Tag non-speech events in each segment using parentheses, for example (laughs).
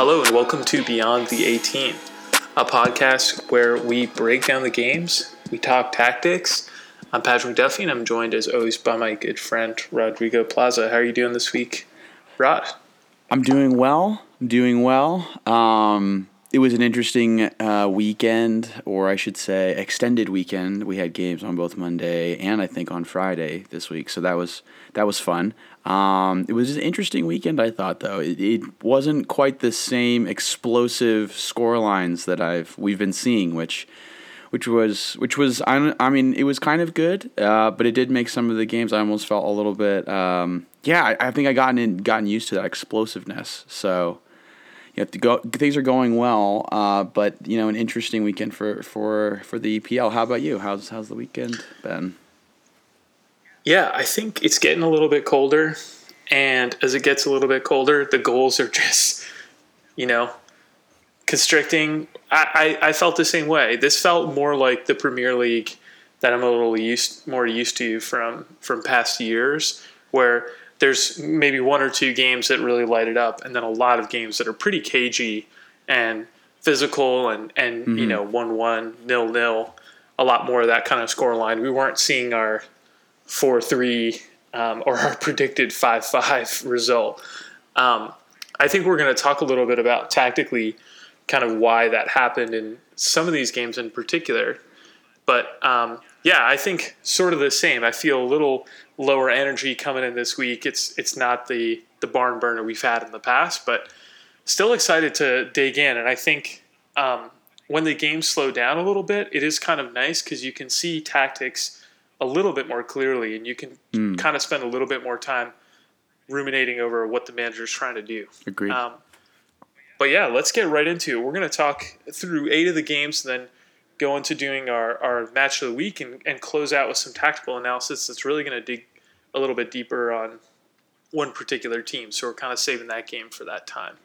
Hello, and welcome to Beyond the 18, a podcast where we break down the games, we talk tactics. I'm Patrick Duffy, and I'm joined as always by my good friend Rodrigo Plaza. How are you doing this week, Rod? I'm doing well. I'm doing well. Um, it was an interesting uh, weekend, or I should say, extended weekend. We had games on both Monday and I think on Friday this week, so that was that was fun. Um, it was an interesting weekend, I thought, though. It, it wasn't quite the same explosive score lines that I've we've been seeing, which which was which was I, I mean it was kind of good, uh, but it did make some of the games I almost felt a little bit. Um, yeah, I, I think I gotten in, gotten used to that explosiveness. So you have to go. Things are going well, uh, but you know, an interesting weekend for for for the EPL. How about you? How's how's the weekend been? Yeah, I think it's getting a little bit colder, and as it gets a little bit colder, the goals are (laughs) just, you know, constricting. I, I, I felt the same way. This felt more like the Premier League that I'm a little used more used to from from past years, where there's maybe one or two games that really light it up, and then a lot of games that are pretty cagey and physical and and mm-hmm. you know one one nil nil, a lot more of that kind of score line. We weren't seeing our four three um, or our (laughs) predicted five five result. Um, I think we're going to talk a little bit about tactically, kind of why that happened in some of these games in particular. But um, yeah, I think sort of the same. I feel a little lower energy coming in this week. It's it's not the the barn burner we've had in the past, but still excited to dig in. And I think um, when the games slow down a little bit, it is kind of nice because you can see tactics a little bit more clearly, and you can mm. kind of spend a little bit more time ruminating over what the manager is trying to do. Agreed. Um, but yeah, let's get right into it. We're going to talk through eight of the games, and then go into doing our, our match of the week and, and close out with some tactical analysis that's really going to dig a little bit deeper on one particular team. So we're kind of saving that game for that time.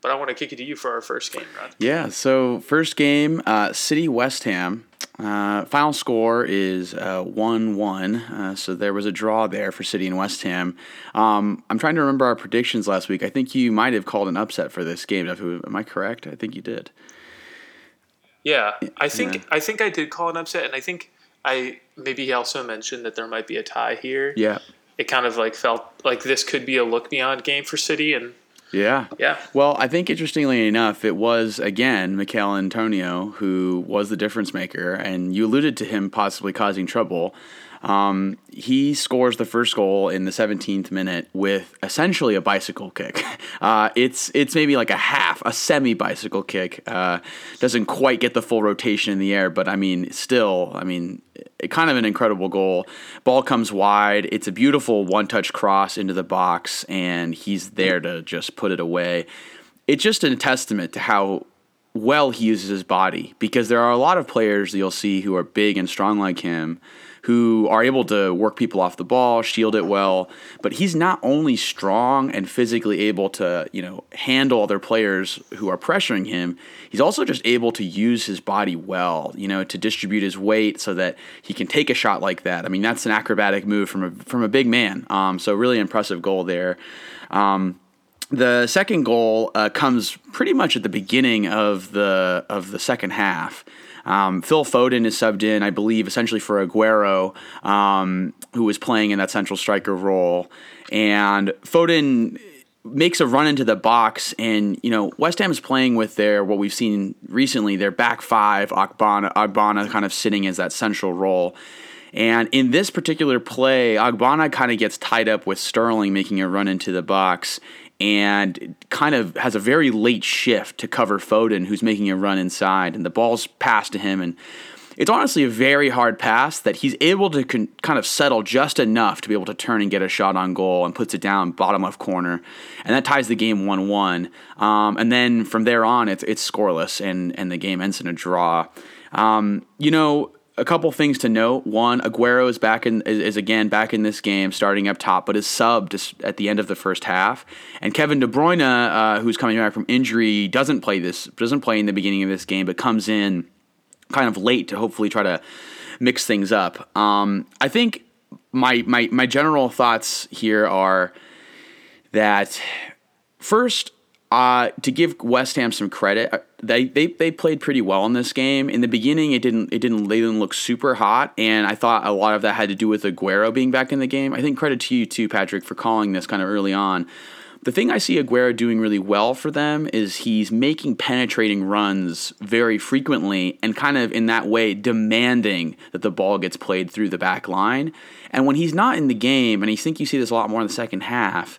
But I want to kick it to you for our first game, Rod. Yeah. So first game, uh, City West Ham. Uh, final score is uh, one one. Uh, so there was a draw there for City and West Ham. Um, I'm trying to remember our predictions last week. I think you might have called an upset for this game. Am I correct? I think you did. Yeah, I think yeah. I think I did call an upset, and I think I maybe he also mentioned that there might be a tie here. Yeah, it kind of like felt like this could be a look beyond game for City, and yeah, yeah. Well, I think interestingly enough, it was again Michail Antonio who was the difference maker, and you alluded to him possibly causing trouble. Um, he scores the first goal in the 17th minute with essentially a bicycle kick. (laughs) Uh, it's it's maybe like a half, a semi bicycle kick. Uh, doesn't quite get the full rotation in the air, but I mean, still, I mean, kind of an incredible goal. Ball comes wide. It's a beautiful one touch cross into the box, and he's there to just put it away. It's just a testament to how well he uses his body because there are a lot of players you'll see who are big and strong like him who are able to work people off the ball, shield it well. But he's not only strong and physically able to, you know, handle other players who are pressuring him, he's also just able to use his body well, you know, to distribute his weight so that he can take a shot like that. I mean, that's an acrobatic move from a from a big man. Um, so really impressive goal there. Um, the second goal uh, comes pretty much at the beginning of the of the second half. Um, Phil Foden is subbed in, I believe, essentially for Aguero, um, who was playing in that central striker role. And Foden makes a run into the box, and you know West Ham is playing with their what we've seen recently, their back five, Ogbonna, Ogbonna kind of sitting as that central role. And in this particular play, Ogbonna kind of gets tied up with Sterling making a run into the box and kind of has a very late shift to cover Foden, who's making a run inside, and the ball's passed to him. And it's honestly a very hard pass that he's able to con- kind of settle just enough to be able to turn and get a shot on goal and puts it down bottom left corner, and that ties the game one one. Um, and then from there on, it's it's scoreless, and and the game ends in a draw. Um, you know, a couple things to note. One, Aguero is back in is, is, again back in this game, starting up top, but is subbed at the end of the first half. And Kevin De Bruyne, uh, who's coming back from injury, doesn't play this doesn't play in the beginning of this game, but comes in kind of late to hopefully try to mix things up. Um, I think my my my general thoughts here are that first Uh, to give West Ham some credit, they, they they played pretty well in this game. In the beginning, it didn't it didn't they didn't look super hot, and I thought a lot of that had to do with Aguero being back in the game. I think credit to you too, Patrick, for calling this kind of early on. The thing I see Aguero doing really well for them is he's making penetrating runs very frequently and kind of in that way demanding that the ball gets played through the back line. And when he's not in the game, and I think you see this a lot more in the second half,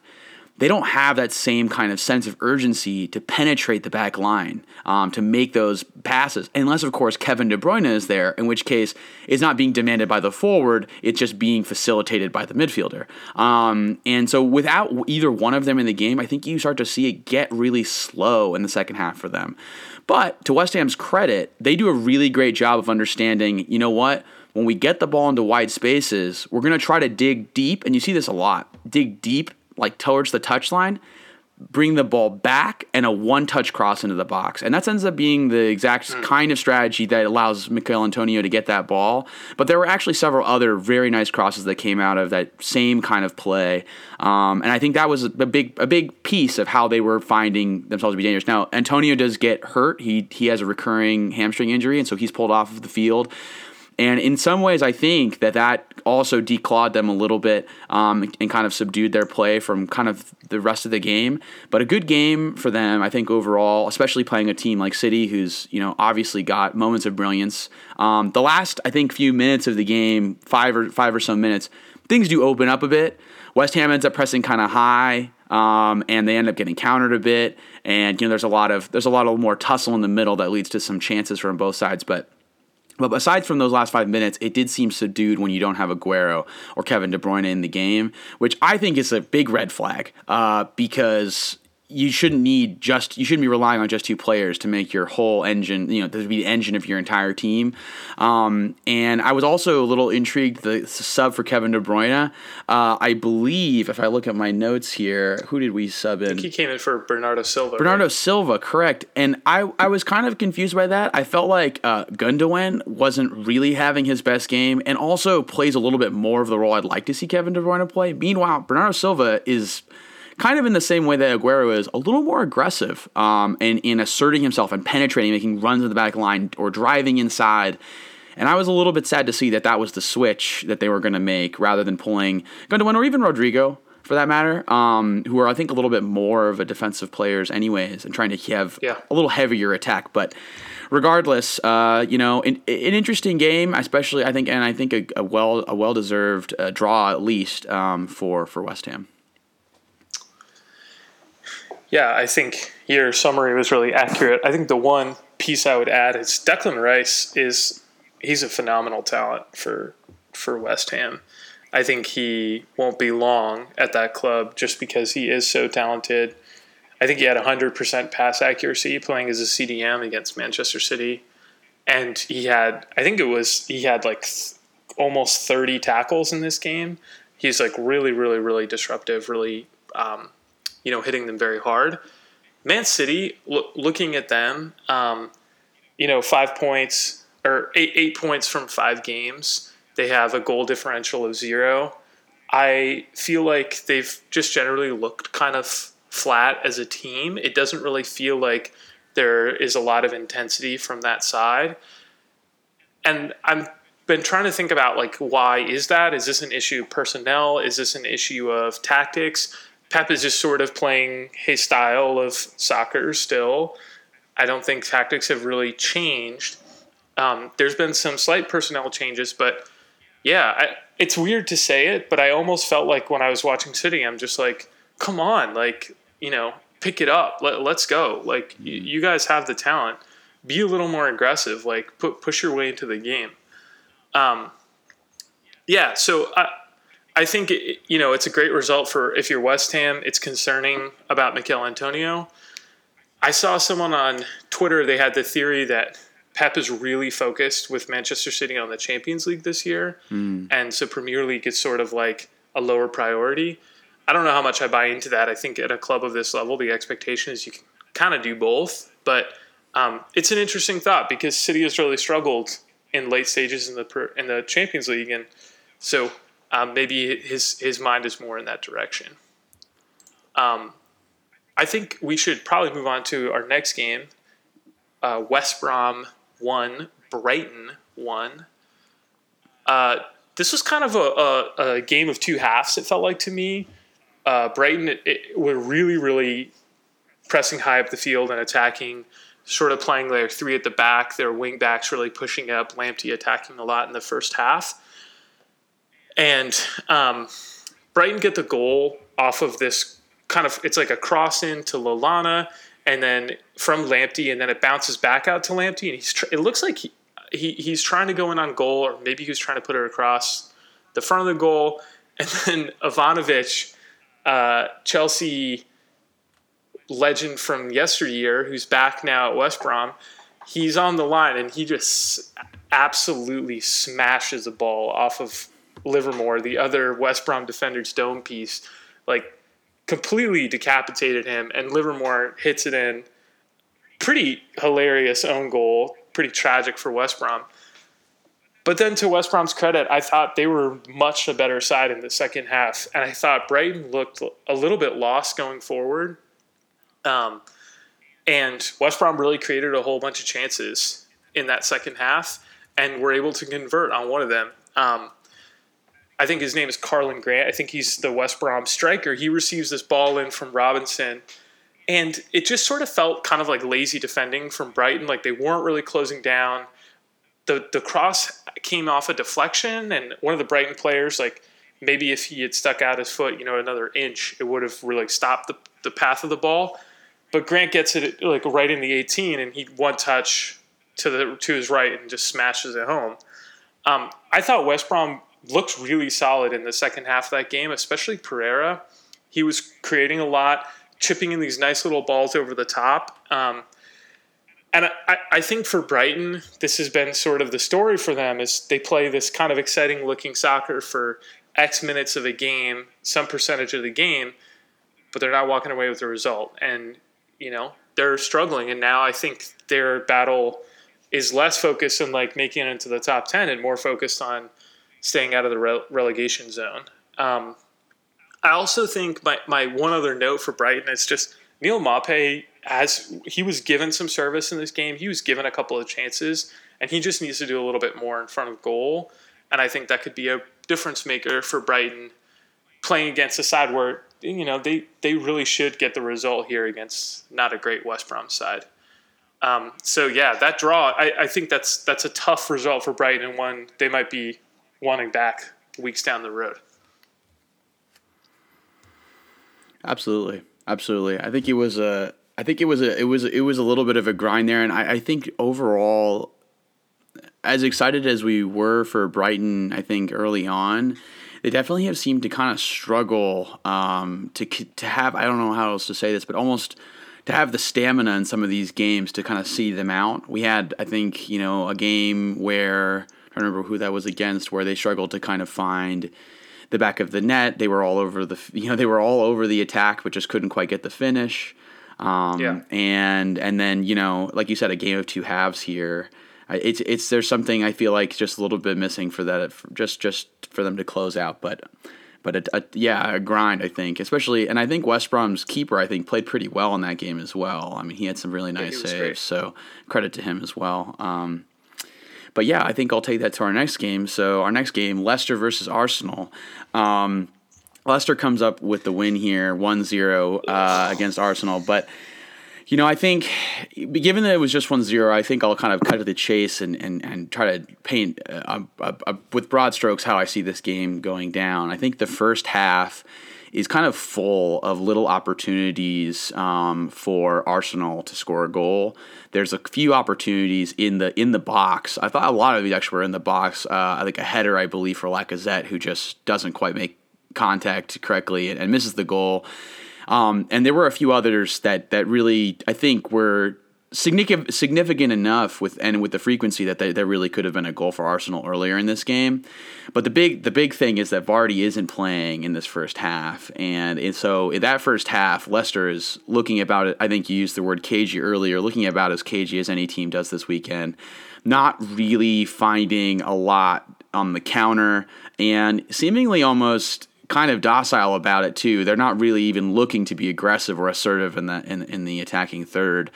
they don't have that same kind of sense of urgency to penetrate the back line, um, to make those passes. Unless, of course, Kevin De Bruyne is there, in which case it's not being demanded by the forward, it's just being facilitated by the midfielder. Um, and so without either one of them in the game, I think you start to see it get really slow in the second half for them. But to West Ham's credit, they do a really great job of understanding, you know what? When we get the ball into wide spaces, we're going to try to dig deep, and you see this a lot dig deep like towards the touchline, bring the ball back and a one touch cross into the box. And that ends up being the exact mm. kind of strategy that allows Michail Antonio to get that ball. But there were actually several other very nice crosses that came out of that same kind of play. Um, and I think that was a big a big piece of how they were finding themselves to be dangerous. Now, Antonio does get hurt. He he has a recurring hamstring injury, and so he's pulled off of the field. And in some ways, I think that that also declawed them a little bit um, and kind of subdued their play from kind of the rest of the game. But a good game for them, I think overall, especially playing a team like City, who's you know obviously got moments of brilliance. Um, the last, I think, few minutes of the game, five or five or so minutes, things do open up a bit. West Ham ends up pressing kind of high, um, and they end up getting countered a bit. And you know, there's a lot of there's a lot of more tussle in the middle that leads to some chances from both sides, but but aside from those last five minutes, it did seem subdued when you don't have Aguero or Kevin De Bruyne in the game, which I think is a big red flag uh, because you shouldn't need just you shouldn't be relying on just two players to make your whole engine you know to be the engine of your entire team. Um, and I was also a little intrigued the sub for Kevin De Bruyne. Uh, I believe if I look at my notes here who did we sub in? He came in for Bernardo Silva Bernardo right? Silva correct. And I, I was kind of confused by that. I felt like uh, Gundogan wasn't really having his best game and also plays a little bit more of the role I'd like to see Kevin De Bruyne play. Meanwhile Bernardo Silva is kind of in the same way that Aguero is, a little more aggressive um, in, in asserting himself and penetrating, making runs in the back line or driving inside. And I was a little bit sad to see that that was the switch that they were going to make rather than pulling Gundogan or even Rodrigo for that matter, um, who are I think a little bit more of a defensive players anyways, and trying to have yeah. a little heavier attack. But regardless, uh, you know, an, an, interesting game, especially I think, and I think a, a well a well deserved uh, draw at least um, for for West Ham yeah, I think your summary was really accurate. I think the one piece I would add is Declan Rice is he's a phenomenal talent for for West Ham. I think he won't be long at that club just because he is so talented. I think he had 100% pass accuracy playing as a CDM against Manchester City. And he had, I think it was, he had like th- almost 30 tackles in this game. He's like really, really, really disruptive, really um, you know, hitting them very hard. Man City, lo- looking at them, um, you know, five points or eight, eight points from five games. They have a goal differential of zero. I feel like they've just generally looked kind of flat as a team. It doesn't really feel like there is a lot of intensity from that side. And I'm been trying to think about like why is that? Is this an issue of personnel? Is this an issue of tactics? Pep is just sort of playing his style of soccer still. I don't think tactics have really changed. Um, there's been some slight personnel changes, but yeah, I, it's weird to say it, but I almost felt like when I was watching City, I'm just like, come on, like, you know, pick it up. Let, let's go. Like, mm-hmm. you, you guys have the talent. Be a little more aggressive. Like, put, push your way into the game. Um, yeah, so I, I think it, you know it's a great result for if you're West Ham. It's concerning about Michail Antonio. I saw someone on Twitter. They had the theory that Pep is really focused with Manchester City on the Champions League this year, mm. and so Premier League is sort of like a lower priority. I don't know how much I buy into that. I think at a club of this level, the expectation is you can kind of do both, but um, it's an interesting thought because City has really struggled in late stages in the in the Champions League, and so um, maybe his his mind is more in that direction. Um, I think we should probably move on to our next game. Uh, West Brom one, Brighton one. Uh, this was kind of a, a, a, game of two halves. It felt like to me. Uh, Brighton it, it, were really, really pressing high up the field and attacking, sort of playing their three at the back. Their wing backs really pushing up. Lamptey attacking a lot in the first half, and um, Brighton get the goal off of this kind of. It's like a cross in to Lallana, and then from Lamptey, and then it bounces back out to Lamptey, and he's. Tr- it looks like he, he he's trying to go in on goal, or maybe he was trying to put it across the front of the goal, (laughs) and then Ivanovic, uh, Chelsea legend from yesteryear, who's back now at West Brom, he's on the line and he just absolutely smashes a ball off of Livermore, the other West Brom defender's dome piece, like completely decapitated him, and Livermore hits it in. Pretty hilarious own goal, pretty tragic for West Brom. But then to West Brom's credit, I thought they were much a better side in the second half. And I thought Brighton looked a little bit lost going forward. Um, and West Brom really created a whole bunch of chances in that second half and were able to convert on one of them. Um, I think his name is Karlan Grant. I think he's the West Brom striker. He receives this ball in from Robinson. And it just sort of felt kind of like lazy defending from Brighton. Like they weren't really closing down. The the cross came off a deflection, and one of the Brighton players, like maybe if he had stuck out his foot, you know, another inch, it would have really stopped the, the path of the ball. But Grant gets it like right in the 18, and he one touch to the to his right and just smashes it home. Um, I thought West Brom looked really solid in the second half of that game, especially Pereira. He was creating a lot, chipping in these nice little balls over the top. Um, and I, I think for Brighton, this has been sort of the story for them is they play this kind of exciting looking soccer for X minutes of a game, some percentage of the game, but they're not walking away with the result. And, you know, they're struggling. And now I think their battle is less focused on like making it into the top 10 and more focused on staying out of the rele- relegation zone. Um, I also think my, my one other note for Brighton is just Neal Maupay as he was given some service in this game. He was given a couple of chances, and he just needs to do a little bit more in front of goal. And I think that could be a difference maker for Brighton playing against a side where you know they they really should get the result here against not a great West Brom side. Um, so yeah, that draw I, I think that's that's a tough result for Brighton and one they might be wanting back weeks down the road. Absolutely, absolutely. I think it was a. I think it was a. It was. It was a little bit of a grind there, and I, I think overall, as excited as we were for Brighton, I think early on, they definitely have seemed to kind of struggle um, to to have. I don't know how else to say this, but almost to have the stamina in some of these games to kind of see them out. We had, I think, you know, a game where I don't remember who that was against, where they struggled to kind of find the back of the net. They were all over the, you know, they were all over the attack, but just couldn't quite get the finish. Um, yeah. And and then you know, like you said, a game of two halves here. It's it's there's something I feel like just a little bit missing for that, just just for them to close out, but. But a, a, yeah, a grind, I think, especially, and I think West Brom's keeper, I think, played pretty well in that game as well. I mean, he had some really nice yeah, saves, great. so credit to him as well. Um, but yeah, I think I'll take that to our next game. So our next game, Leicester versus Arsenal. Um, Leicester comes up with the win here, 1-0 uh, against Arsenal. But you know, I think given that it was just 1-0, I think I'll kind of cut to the chase and, and, and try to paint uh, with broad strokes how I see this game going down. I think the first half is kind of full of little opportunities um, for Arsenal to score a goal. There's a few opportunities in the in the box. I thought a lot of these actually were in the box. Uh, I think a header, I believe, for Lacazette, who just doesn't quite make contact correctly and, and misses the goal. Um, and there were a few others that that really I think were significant significant enough with and with the frequency that there really could have been a goal for Arsenal earlier in this game. But the big the big thing is that Vardy isn't playing in this first half, and, and so in that first half, Leicester is looking about it. I think you used the word cagey earlier, looking about as cagey as any team does this weekend. Not really finding a lot on the counter, and seemingly almost kind of docile about it too. They're not really even looking to be aggressive or assertive in the in, in the attacking third.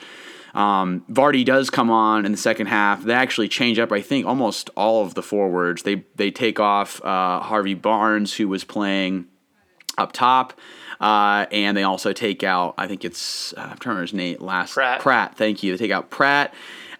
Um, Vardy does come on in the second half. They actually change up, I think, almost all of the forwards. They they take off uh, Harvey Barnes, who was playing up top. Uh, and they also take out, I think it's, uh, I'm trying to remember his name last. Praet. Praet, thank you. They take out Praet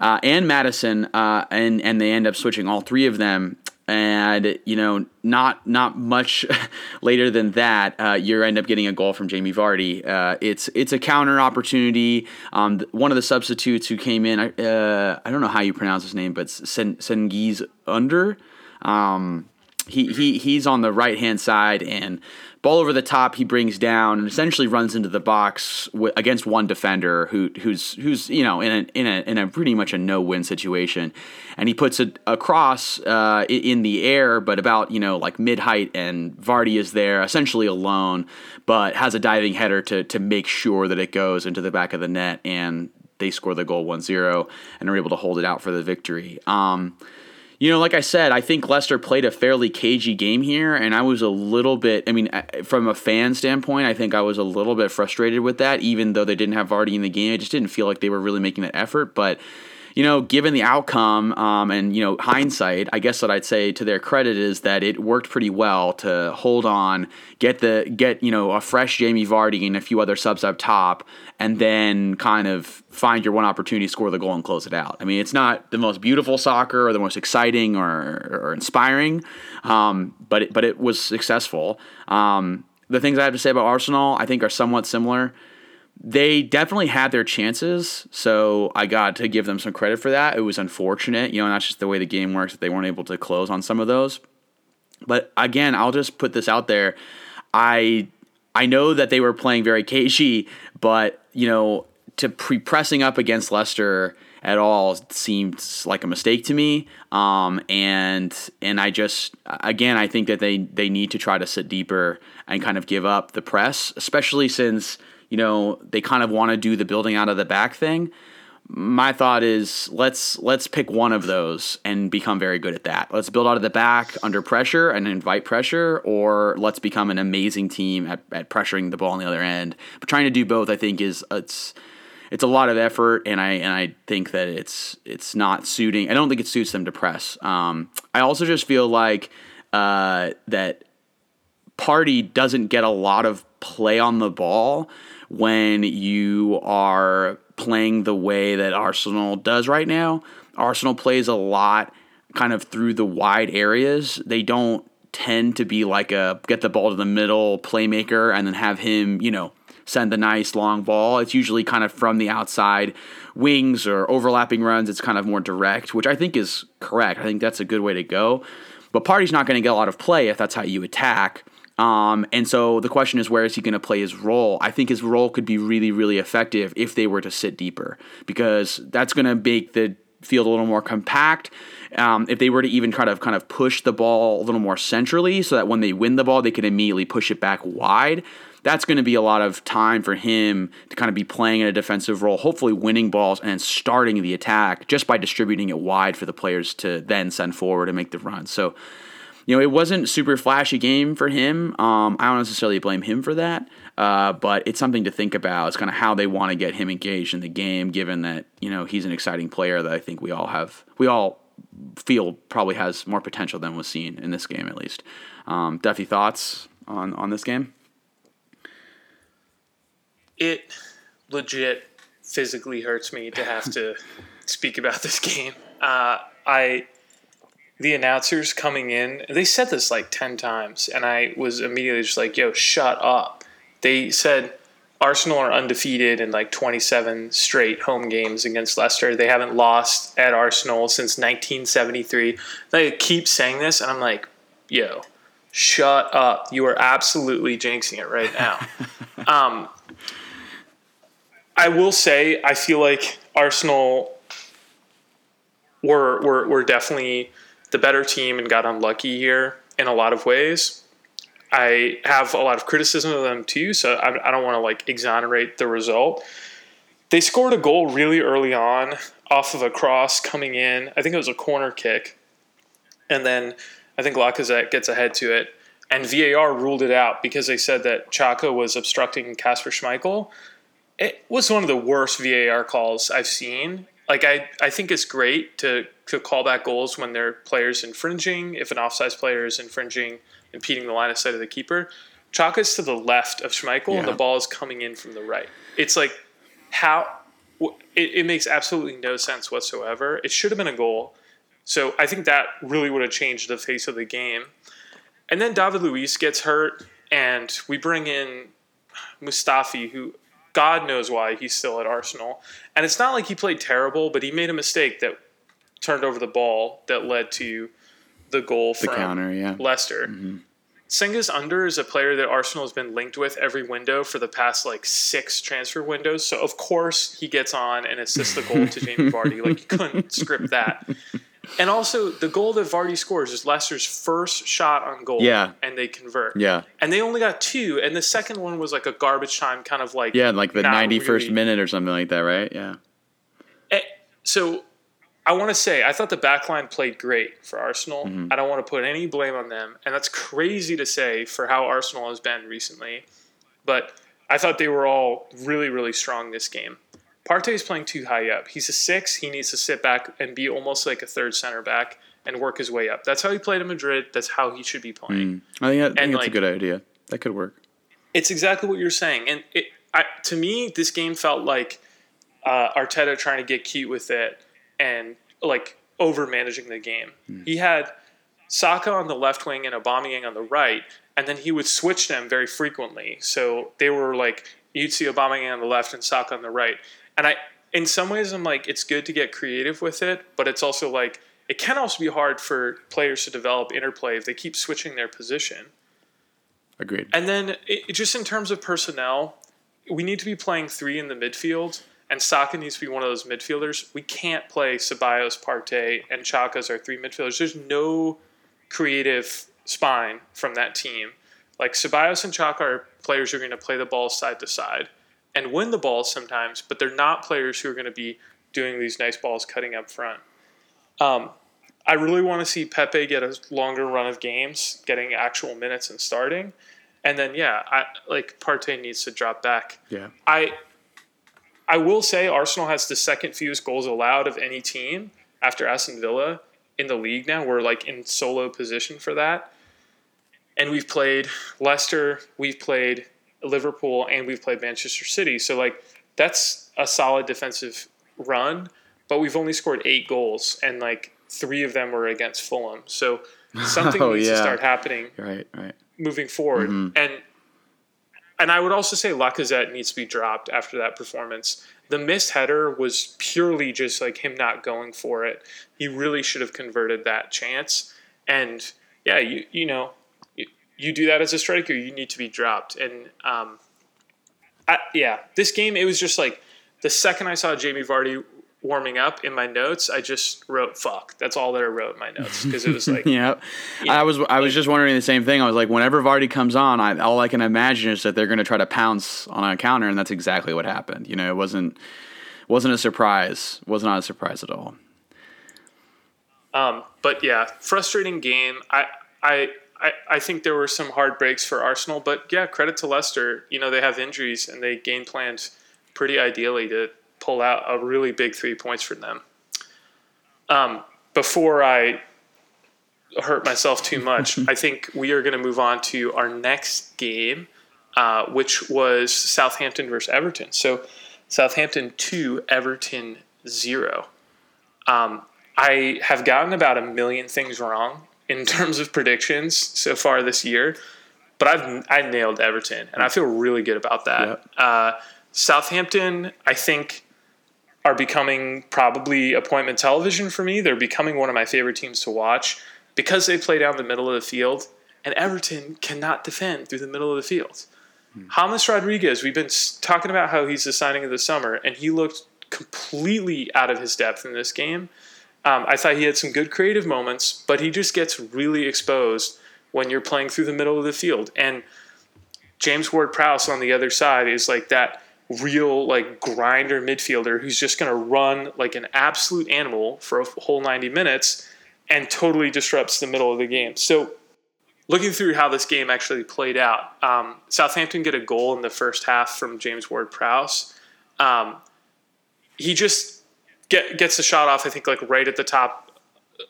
uh, and Maddison, uh, and, and they end up switching all three of them. And you know, not not much (laughs) later than that, uh, you end up getting a goal from Jamie Vardy. Uh, it's it's a counter opportunity. Um, one of the substitutes who came in, I don't know how you pronounce his name, but Sen- Cengiz Under. Um, he, he he's on the right hand side and ball over the top he brings down and essentially runs into the box w- against one defender who who's who's you know in a in a in a pretty much a no win situation. And he puts it across uh, in the air but about you know like mid height and Vardy is there essentially alone but has a diving header to to make sure that it goes into the back of the net and they score the goal 1-0 and are able to hold it out for the victory. Um, you know, like I said, I think Leicester played a fairly cagey game here, and I was a little bit. I mean, uh, from a fan standpoint, I think I was a little bit frustrated with that. Even though they didn't have Vardy in the game, I just didn't feel like they were really making that effort. But you know, given the outcome um, and you know hindsight, I guess what I'd say to their credit is that it worked pretty well to hold on, get the get you know a fresh Jamie Vardy and a few other subs up top, and then kind of find your one opportunity, score the goal, and close it out. I mean, it's not the most beautiful soccer or the most exciting or, or inspiring, um, but it, but it was successful. Um, the things I have to say about Arsenal, I think, are somewhat similar they definitely had their chances, so I got to give them some credit for that. It was unfortunate, you know, that's just the way the game works that they weren't able to close on some of those. But again, I'll just put this out there. I I know that they were playing very cagey, but you know, to pre pressing up against Leicester at all seemed like a mistake to me. Um, and and I just again I think that they they need to try to sit deeper and kind of give up the press, especially since you know, they kind of want to do the building out of the back thing. My thought is let's let's pick one of those and become very good at that. Let's build out of the back under pressure and invite pressure, or let's become an amazing team at, at pressuring the ball on the other end. But trying to do both, I think, is it's it's a lot of effort, and I and I think that it's it's not suiting. I don't think it suits them to press. Um, I also just feel like uh, that Partey doesn't get a lot of play on the ball when you are playing the way that Arsenal does right now. Arsenal plays a lot kind of through the wide areas. They don't tend to be like a get the ball to the middle playmaker and then have him, you know, send the nice long ball. It's usually kind of from the outside wings or overlapping runs. It's kind of more direct, which I think is correct. I think that's a good way to go. But Partey's not going to get a lot of play if that's how you attack. Um, and so the question is, where is he going to play his role? I think his role could be really, really effective if they were to sit deeper, because that's going to make the field a little more compact. Um, if they were to even try to kind of push the ball a little more centrally, so that when they win the ball, they can immediately push it back wide. That's going to be a lot of time for him to kind of be playing in a defensive role, hopefully winning balls and starting the attack just by distributing it wide for the players to then send forward and make the run. So you know, it wasn't super flashy game for him. Um, I don't necessarily blame him for that, uh, but it's something to think about. It's kind of how they want to get him engaged in the game, given that you know he's an exciting player that I think we all have, we all feel probably has more potential than was seen in this game at least. Um, Duffy, thoughts on on this game? It legit physically hurts me to have to (laughs) speak about this game. Uh, I the announcers coming in, they said this like 10 times, and I was immediately just like, yo, shut up. They said Arsenal are undefeated in like 27 straight home games against Leicester. They haven't lost at Arsenal since 1973. They keep saying this, and I'm like, yo, shut up. You are absolutely jinxing it right now. (laughs) um, I will say, I feel like Arsenal were, were, were definitely the better team and got unlucky here in a lot of ways. I have a lot of criticism of them too, so I, I don't want to like exonerate the result. They scored a goal really early on off of a cross coming in. I think it was a corner kick, and then I think Lacazette gets ahead to it. and VAR ruled it out because they said that Xhaka was obstructing Kasper Schmeichel. It was one of the worst VAR calls I've seen. Like I, I think it's great to to call back goals when their players infringing. If an offside player is infringing, impeding the line of sight of the keeper, Xhaka's to the left of Schmeichel, Yeah. and the ball is coming in from the right. It's like how it, it makes absolutely no sense whatsoever. It should have been a goal. So I think that really would have changed the face of the game. And then David Luiz gets hurt, and we bring in Mustafi, who God knows why he's still at Arsenal. And it's not like he played terrible, but he made a mistake that turned over the ball that led to the goal The from counter, yeah. Leicester. Cengiz Under is a player that Arsenal has been linked with every window for the past like six transfer windows. So of course he gets on and assists the goal to (laughs) Jamie Vardy. Like you couldn't script that. And also the goal that Vardy scores is Leicester's first shot on goal. Yeah. And they convert. Yeah. And they only got two, and the second one was like a garbage time kind of like Yeah, like the 91st really- minute or something like that, right? Yeah. Eh, so I want to say I thought the back line played great for Arsenal. Mm-hmm. I don't want to put any blame on them, and that's crazy to say for how Arsenal has been recently. But I thought they were all really, really strong this game. Partey is playing too high up. He's a six. He needs to sit back and be almost like a third center back and work his way up. That's how he played in Madrid. That's how he should be playing. I think, I think And, that's a good idea. That could work. It's exactly what you're saying, and it I, to me this game felt like uh, Arteta trying to get cute with it and like over managing the game. Hmm. He had Saka on the left wing and Aubameyang on the right, and then he would switch them very frequently. So they were like you'd see Aubameyang on the left and Saka on the right, and I in some ways I'm like it's good to get creative with it, but it's also like it can also be hard for players to develop interplay if they keep switching their position. Agreed. And then it- just in terms of personnel, we need to be playing three in the midfield, and Saka needs to be one of those midfielders. We can't play Ceballos, Partey, and Xhaka as our three midfielders. There's no creative spine from that team. Like Ceballos and Xhaka are players who are going to play the ball side to side and win the ball sometimes, but they're not players who are going to be doing these nice balls cutting up front. Um, I really want to see Pepe get a longer run of games, getting actual minutes and starting. And then yeah, I like Partey needs to drop back. Yeah. I I will say Arsenal has the second fewest goals allowed of any team after Aston Villa in the league now. We're like in solo position for that. And we've played Leicester, we've played Liverpool, and we've played Manchester City. So like that's a solid defensive run, but we've only scored eight goals and like three of them were against Fulham. So (laughs) something Oh, needs to start happening Right, right. moving forward. Mm-hmm. And and I would also say Lacazette needs to be dropped after that performance. The missed header was purely just like him not going for it. He really should have converted that chance. And yeah, you you know, you, you do that as a striker, you need to be dropped. And um, I, yeah, this game it was just like the second I saw Jamie Vardy warming up in my notes, I just wrote "fuck." That's all that I wrote in my notes because it was (laughs) like Yeah. I was I was just wondering the same thing. I was like, whenever Vardy comes on, I, all I can imagine is that they're going to try to pounce on a counter, and that's exactly what happened. You know, it wasn't wasn't a surprise. Was not a surprise at all. Um, but yeah, frustrating game. I, I, I, I think there were some hard breaks for Arsenal, but yeah, credit to Leicester. You know, they have injuries and they game planned pretty ideally to pull out a really big three points for them. Um, before I hurt myself too (laughs) much, I think we are going to move on to our next game, uh, which was Southampton versus Everton. So Southampton 2, Everton 0. Um, I have gotten about a million things wrong in (laughs) terms of predictions so far this year, but I've I nailed Everton, and I feel really good about that. Yep. Uh, Southampton, I think, are becoming probably appointment television for me. They're becoming one of my favorite teams to watch because they play down the middle of the field, and Everton cannot defend through the middle of the field. James Rodriguez, we've been talking about how he's the signing of the summer, and he looked completely out of his depth in this game. Um, I thought he had some good creative moments, but he just gets really exposed when you're playing through the middle of the field. And James Ward Prowse on the other side is like that real like grinder midfielder who's just going to run like an absolute animal for a whole 90 minutes and totally disrupts the middle of the game. So looking through how this game actually played out, um, Southampton get a goal in the first half from James Ward Prowse. Um, he just get, gets the shot off, I think, like right at the top,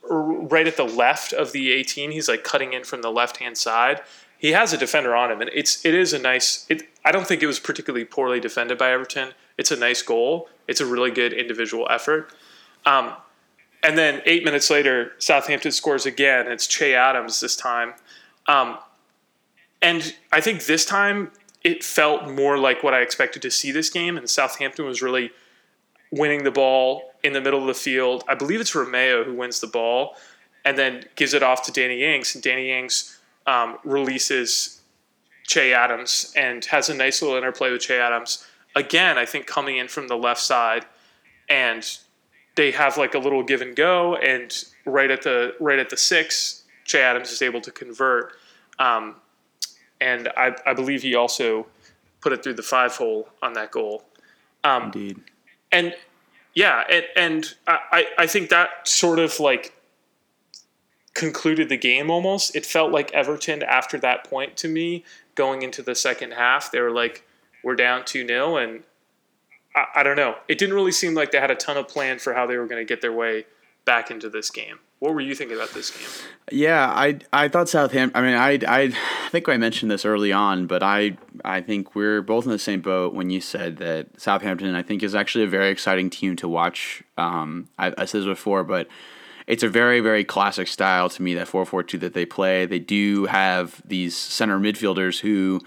right at the left of the 18. He's like cutting in from the left hand side. He has a defender on him, and it's it is a nice. It, I don't think it was particularly poorly defended by Everton. It's a nice goal. It's a really good individual effort. Um, and then eight minutes later, Southampton scores again. It's Che Adams this time. Um, and I think this time it felt more like what I expected to see this game. And Southampton was really winning the ball in the middle of the field. I believe it's Romeu who wins the ball and then gives it off to Danny Ings. And Danny Ings um, releases Che Adams and has a nice little interplay with Che Adams. Again, I think coming in from the left side and they have like a little give and go, and right at the right at the six, Che Adams is able to convert, um, and I, I believe he also put it through the five hole on that goal. Um, Indeed, and yeah, and, and I I think that sort of like concluded the game almost. It felt like Everton after that point to me going into the second half. They were like, we're down 2 0, and I, I don't know. It didn't really seem like they had a ton of plan for how they were going to get their way back into this game. What were you thinking about this game? Yeah, I I thought Southampton. I mean, I I think I mentioned this early on, but I I think we're both in the same boat when you said that Southampton. I think is actually a very exciting team to watch. Um, I, I said this before, but it's a very very classic style to me that 4-4-2 that they play. They do have these center midfielders who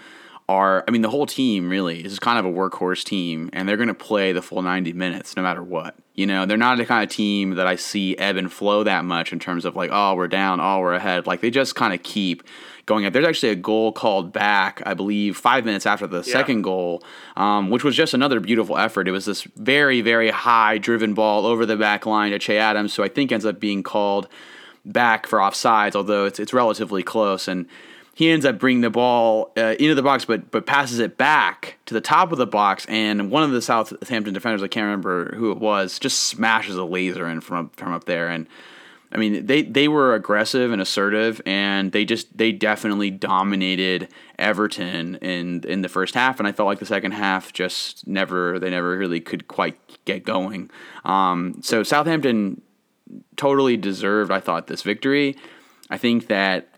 are, I mean, the whole team really is kind of a workhorse team, and they're going to play the full 90 minutes no matter what. You know, they're not the kind of team that I see ebb and flow that much in terms of like, oh, we're down, oh, we're ahead. Like, they just kind of keep going up. There's actually a goal called back, I believe, five minutes after the yeah. second goal, um, which was just another beautiful effort. It was this very, very high driven ball over the back line to Che Adams, who I think ends up being called back for offsides, although it's, it's relatively close. And he ends up bringing the ball uh, into the box, but but passes it back to the top of the box, and one of the Southampton defenders, I can't remember who it was, just smashes a laser in from from up there, and I mean they they were aggressive and assertive, and they just they definitely dominated Everton in in the first half, and I felt like the second half just never they never really could quite get going. Um, so Southampton totally deserved, I thought, this victory. I think that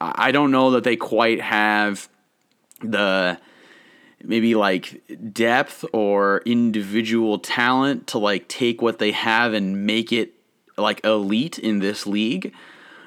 I don't know that they quite have the maybe like depth or individual talent to like take what they have and make it like elite in this league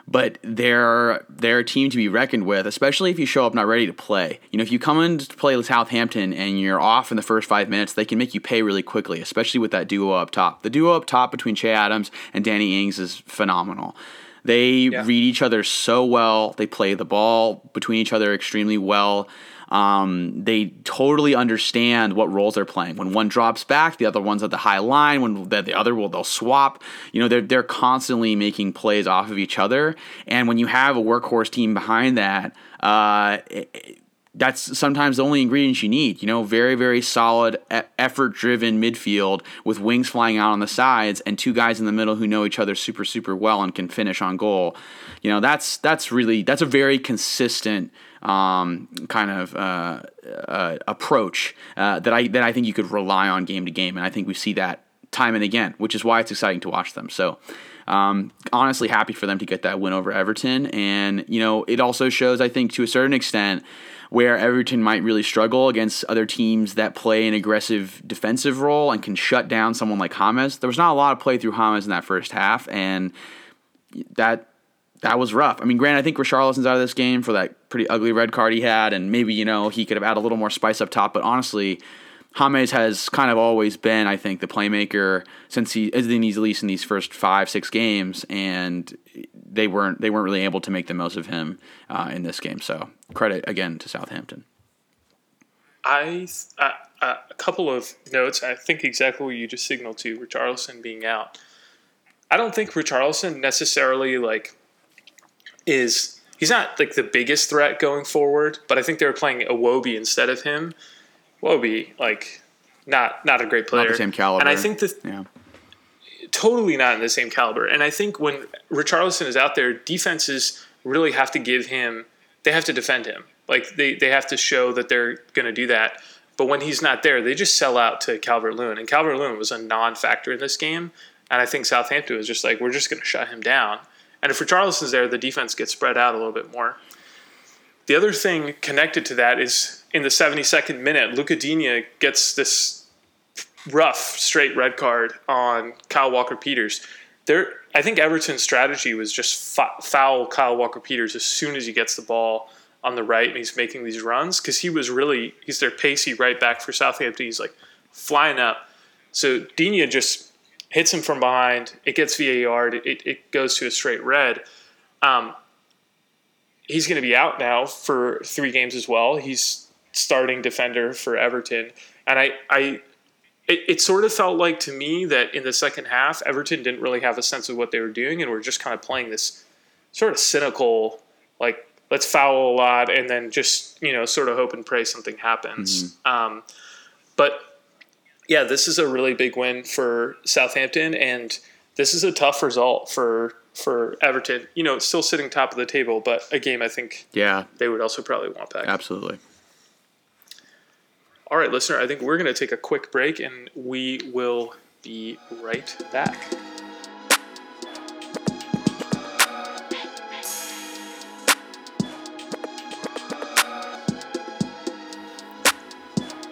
but they're they're a team to be reckoned with, especially if you show up not ready to play. You know, if you come in to play Southampton and you're off in the first five minutes, they can make you pay really quickly, especially with that duo up top. The duo up top between Che Adams and Danny Ings is phenomenal. They yeah. read each other so well. They play the ball between each other extremely well. Um, they totally understand what roles they're playing. When one drops back, the other one's at the high line. When the, the other will, they'll swap. You know, they're they're constantly making plays off of each other. And when you have a workhorse team behind that, uh, it, that's sometimes the only ingredients you need. You know, very, very solid, effort driven midfield with wings flying out on the sides and two guys in the middle who know each other super, super well and can finish on goal. You know, that's that's really that's a very consistent um, kind of uh, uh, approach uh, that I that I think you could rely on game to game, and I think we see that time and again, which is why it's exciting to watch them. So. Um, honestly, happy for them to get that win over Everton, and you know it also shows, I think, to a certain extent, where Everton might really struggle against other teams that play an aggressive defensive role and can shut down someone like James. There was not a lot of play through James in that first half, and that that was rough. I mean, granted, I think Richarlison's out of this game for that pretty ugly red card he had, and maybe you know he could have added a little more spice up top. But honestly, James has kind of always been, I think, the playmaker since he is in these at least in these first five six games, and they weren't they weren't really able to make the most of him uh, in this game. So credit again to Southampton. I uh, uh, a couple of notes. I think exactly what you just signaled to Richarlison being out. I don't think Richarlison necessarily like is he's not like the biggest threat going forward, but I think they were playing Iwobi instead of him. Iwobi like not not a great player, not the same caliber, and I think that yeah totally not in the same caliber. And I think when Richarlison is out there, defenses really have to give him they have to defend him. Like they, they have to show that they're going to do that. But when he's not there, they just sell out to Calvert Lewin. And Calvert Lewin was a non factor in this game. And I think Southampton was just like, we're just going to shut him down. And if Richarlison's there, the defense gets spread out a little bit more. The other thing connected to that is in the 72nd minute, Lucas Digne gets this rough straight red card on Kyle Walker Peters. There, I think Everton's strategy was just foul Kyle Walker Peters as soon as he gets the ball on the right and he's making these runs because he was really he's their pacey right back for Southampton. He's like flying up. So Digne just hits him from behind. It gets VAR. It, it goes to a straight red. Um, he's going to be out now for three games as well. He's starting defender for Everton, and I, I, it, it sort of felt like to me that in the second half, Everton didn't really have a sense of what they were doing, and were just kind of playing this sort of cynical, like let's foul a lot and then just you know sort of hope and pray something happens. Mm-hmm. Um, but yeah, this is a really big win for Southampton, and this is a tough result for for Everton. You know, still sitting top of the table, but a game I think yeah they would also probably want back. Absolutely. All right, listener, I think we're going to take a quick break, and we will be right back.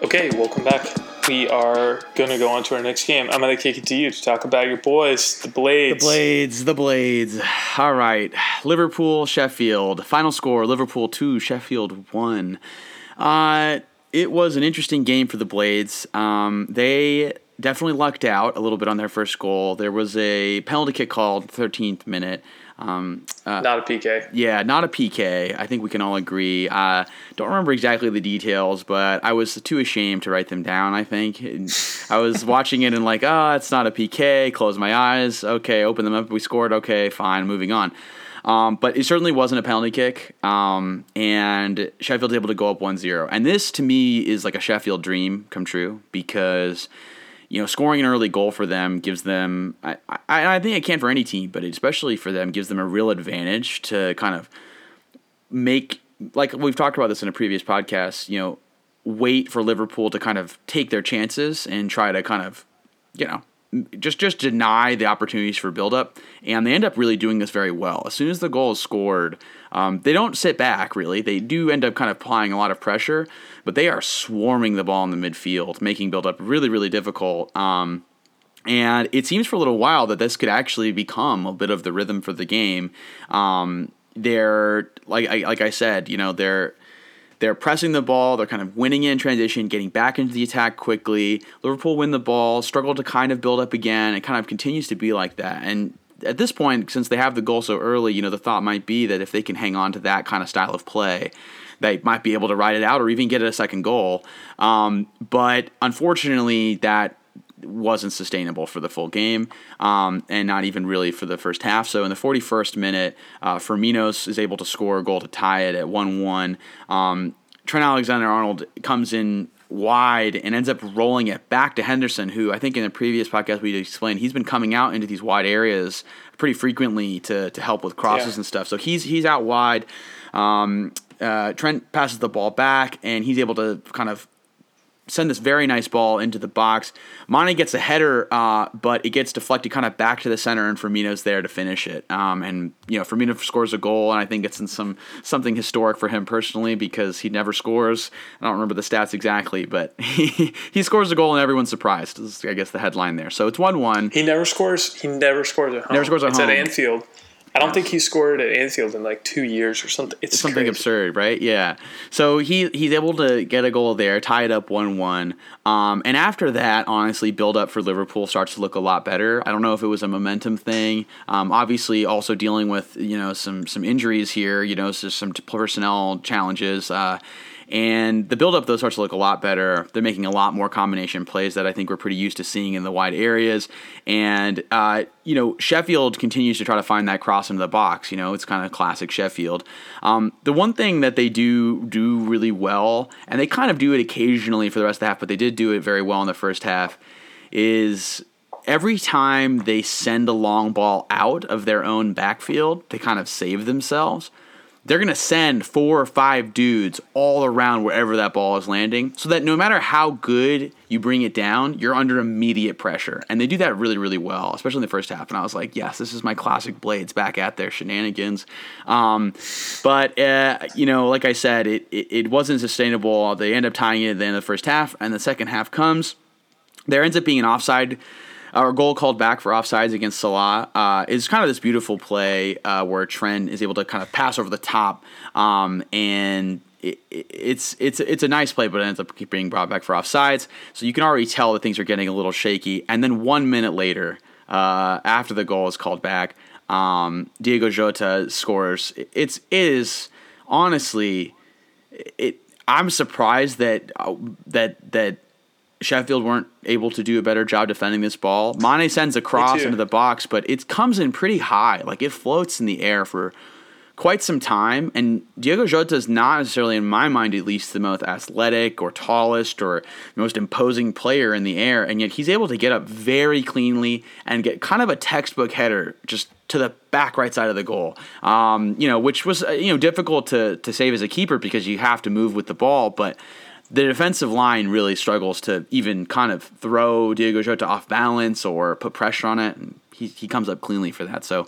Okay, welcome back we are going to go on to our next game. I'm going to kick it to you to talk about your boys, the Blades. The Blades, the Blades. All right. Liverpool, Sheffield. Final score Liverpool 2, Sheffield 1. Uh, it was an interesting game for the Blades. Um, they definitely lucked out a little bit on their first goal. There was a penalty kick called 13th minute. Um, uh, not a PK. Yeah, not a PK. I think we can all agree. Uh, don't remember exactly the details, but I was too ashamed to write them down. I think and I was (laughs) watching it and like, oh, it's not a PK. Close my eyes. Okay, open them up. We scored. Okay, fine. Moving on. Um, but it certainly wasn't a penalty kick. Um, and Sheffield's able to go up 1 0. And this, to me, is like a Sheffield dream come true because you know, scoring an early goal for them gives them, I, I, I think it can for any team, but especially for them, gives them a real advantage to kind of make, like we've talked about this in a previous podcast, you know, wait for Liverpool to kind of take their chances and try to kind of, you know, just just deny the opportunities for buildup, and they end up really doing this very well. As soon as the goal is scored, um, they don't sit back really. They do end up kind of applying a lot of pressure, but they are swarming the ball in the midfield, making buildup really really difficult. Um, and it seems for a little while that this could actually become a bit of the rhythm for the game. Um, they're like I, like I said, you know, they're they're pressing the ball, they're kind of winning in transition, getting back into the attack quickly. Liverpool win the ball, struggle to kind of build up again. It kind of continues to be like that. And at this point, since they have the goal so early, you know, the thought might be that if they can hang on to that kind of style of play, they might be able to ride it out or even get a second goal. Um, but unfortunately, that wasn't sustainable for the full game, um, and not even really for the first half. So in the 41st minute, uh, Firmino is able to score a goal to tie it at 1 1. Um, Trent Alexander Arnold comes in wide and ends up rolling it back to Henderson, who I think in the previous podcast we explained he's been coming out into these wide areas pretty frequently to, to help with crosses yeah. and stuff. So he's he's out wide. Um, uh, Trent passes the ball back and he's able to kind of send this very nice ball into the box. Mane gets a header, uh, but it gets deflected kind of back to the center, and Firmino's there to finish it. Um, and you know, Firmino scores a goal, and I think it's in some something historic for him personally because he never scores. I don't remember the stats exactly, but (laughs) he he scores a goal, and everyone's surprised. Is I guess the headline there. So it's one one. He never scores. He never scores at home. Never scores at it's home. It's at Anfield. I don't think he scored at Anfield in like two years or something. It's, something crazy. absurd, right? Yeah. So he he's able to get a goal there, tie it up one one. Um, and after that, honestly, build up for Liverpool starts to look a lot better. I don't know if it was a momentum thing. Um, obviously, also dealing with you know some some injuries here. You know, so some personnel challenges. Uh, and the build-up, though, starts to look a lot better. They're making a lot more combination plays that I think we're pretty used to seeing in the wide areas. And, uh, you know, Sheffield continues to try to find that cross into the box. You know, it's kind of classic Sheffield. Um, the one thing that they do do really well, and they kind of do it occasionally for the rest of the half, but they did do it very well in the first half, is every time they send a long ball out of their own backfield they kind of save themselves – they're going to send four or five dudes all around wherever that ball is landing so that no matter how good you bring it down, you're under immediate pressure. And they do that really, really well, especially in the first half. And I was like, yes, this is my classic Blades back at their shenanigans. Um, but, uh, you know, like I said, it, it, it wasn't sustainable. They end up tying it at the end of the first half, and the second half comes. There ends up being an offside our goal called back for offsides against Salah uh, is kind of this beautiful play uh, where Trent is able to kind of pass over the top, um, and it, it's it's it's a nice play, but it ends up being brought back for offsides. So you can already tell that things are getting a little shaky. And then one minute later, uh, after the goal is called back, um, Diego Jota scores. It's it is honestly, it. I'm surprised that uh, that that Sheffield weren't able to do a better job defending this ball. Mane sends a cross into the box, but it comes in pretty high. Like it floats in the air for quite some time. And Diego Jota is not necessarily, in my mind at least, the most athletic or tallest or most imposing player in the air. And yet he's able to get up very cleanly and get kind of a textbook header just to the back right side of the goal. Um, you know, which was uh, you know difficult to to save as a keeper because you have to move with the ball, but the defensive line really struggles to even kind of throw Diego Jota off balance or put pressure on it. And he, he comes up cleanly for that. So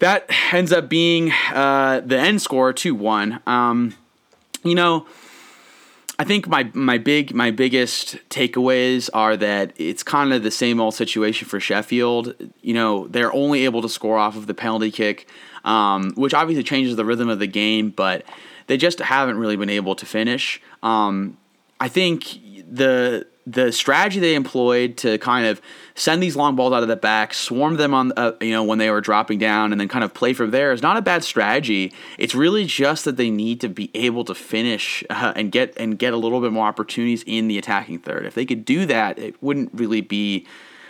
that ends up being uh, the end score 2 1. Um, you know, I think my my big my biggest takeaways are that it's kind of the same old situation for Sheffield. You know, they're only able to score off of the penalty kick, um, which obviously changes the rhythm of the game, but they just haven't really been able to finish. Um, I think the the strategy they employed to kind of send these long balls out of the back, swarm them on, uh, you know, when they were dropping down, and then kind of play from there is not a bad strategy. It's really just that they need to be able to finish uh, and get and get a little bit more opportunities in the attacking third. If they could do that, it wouldn't really be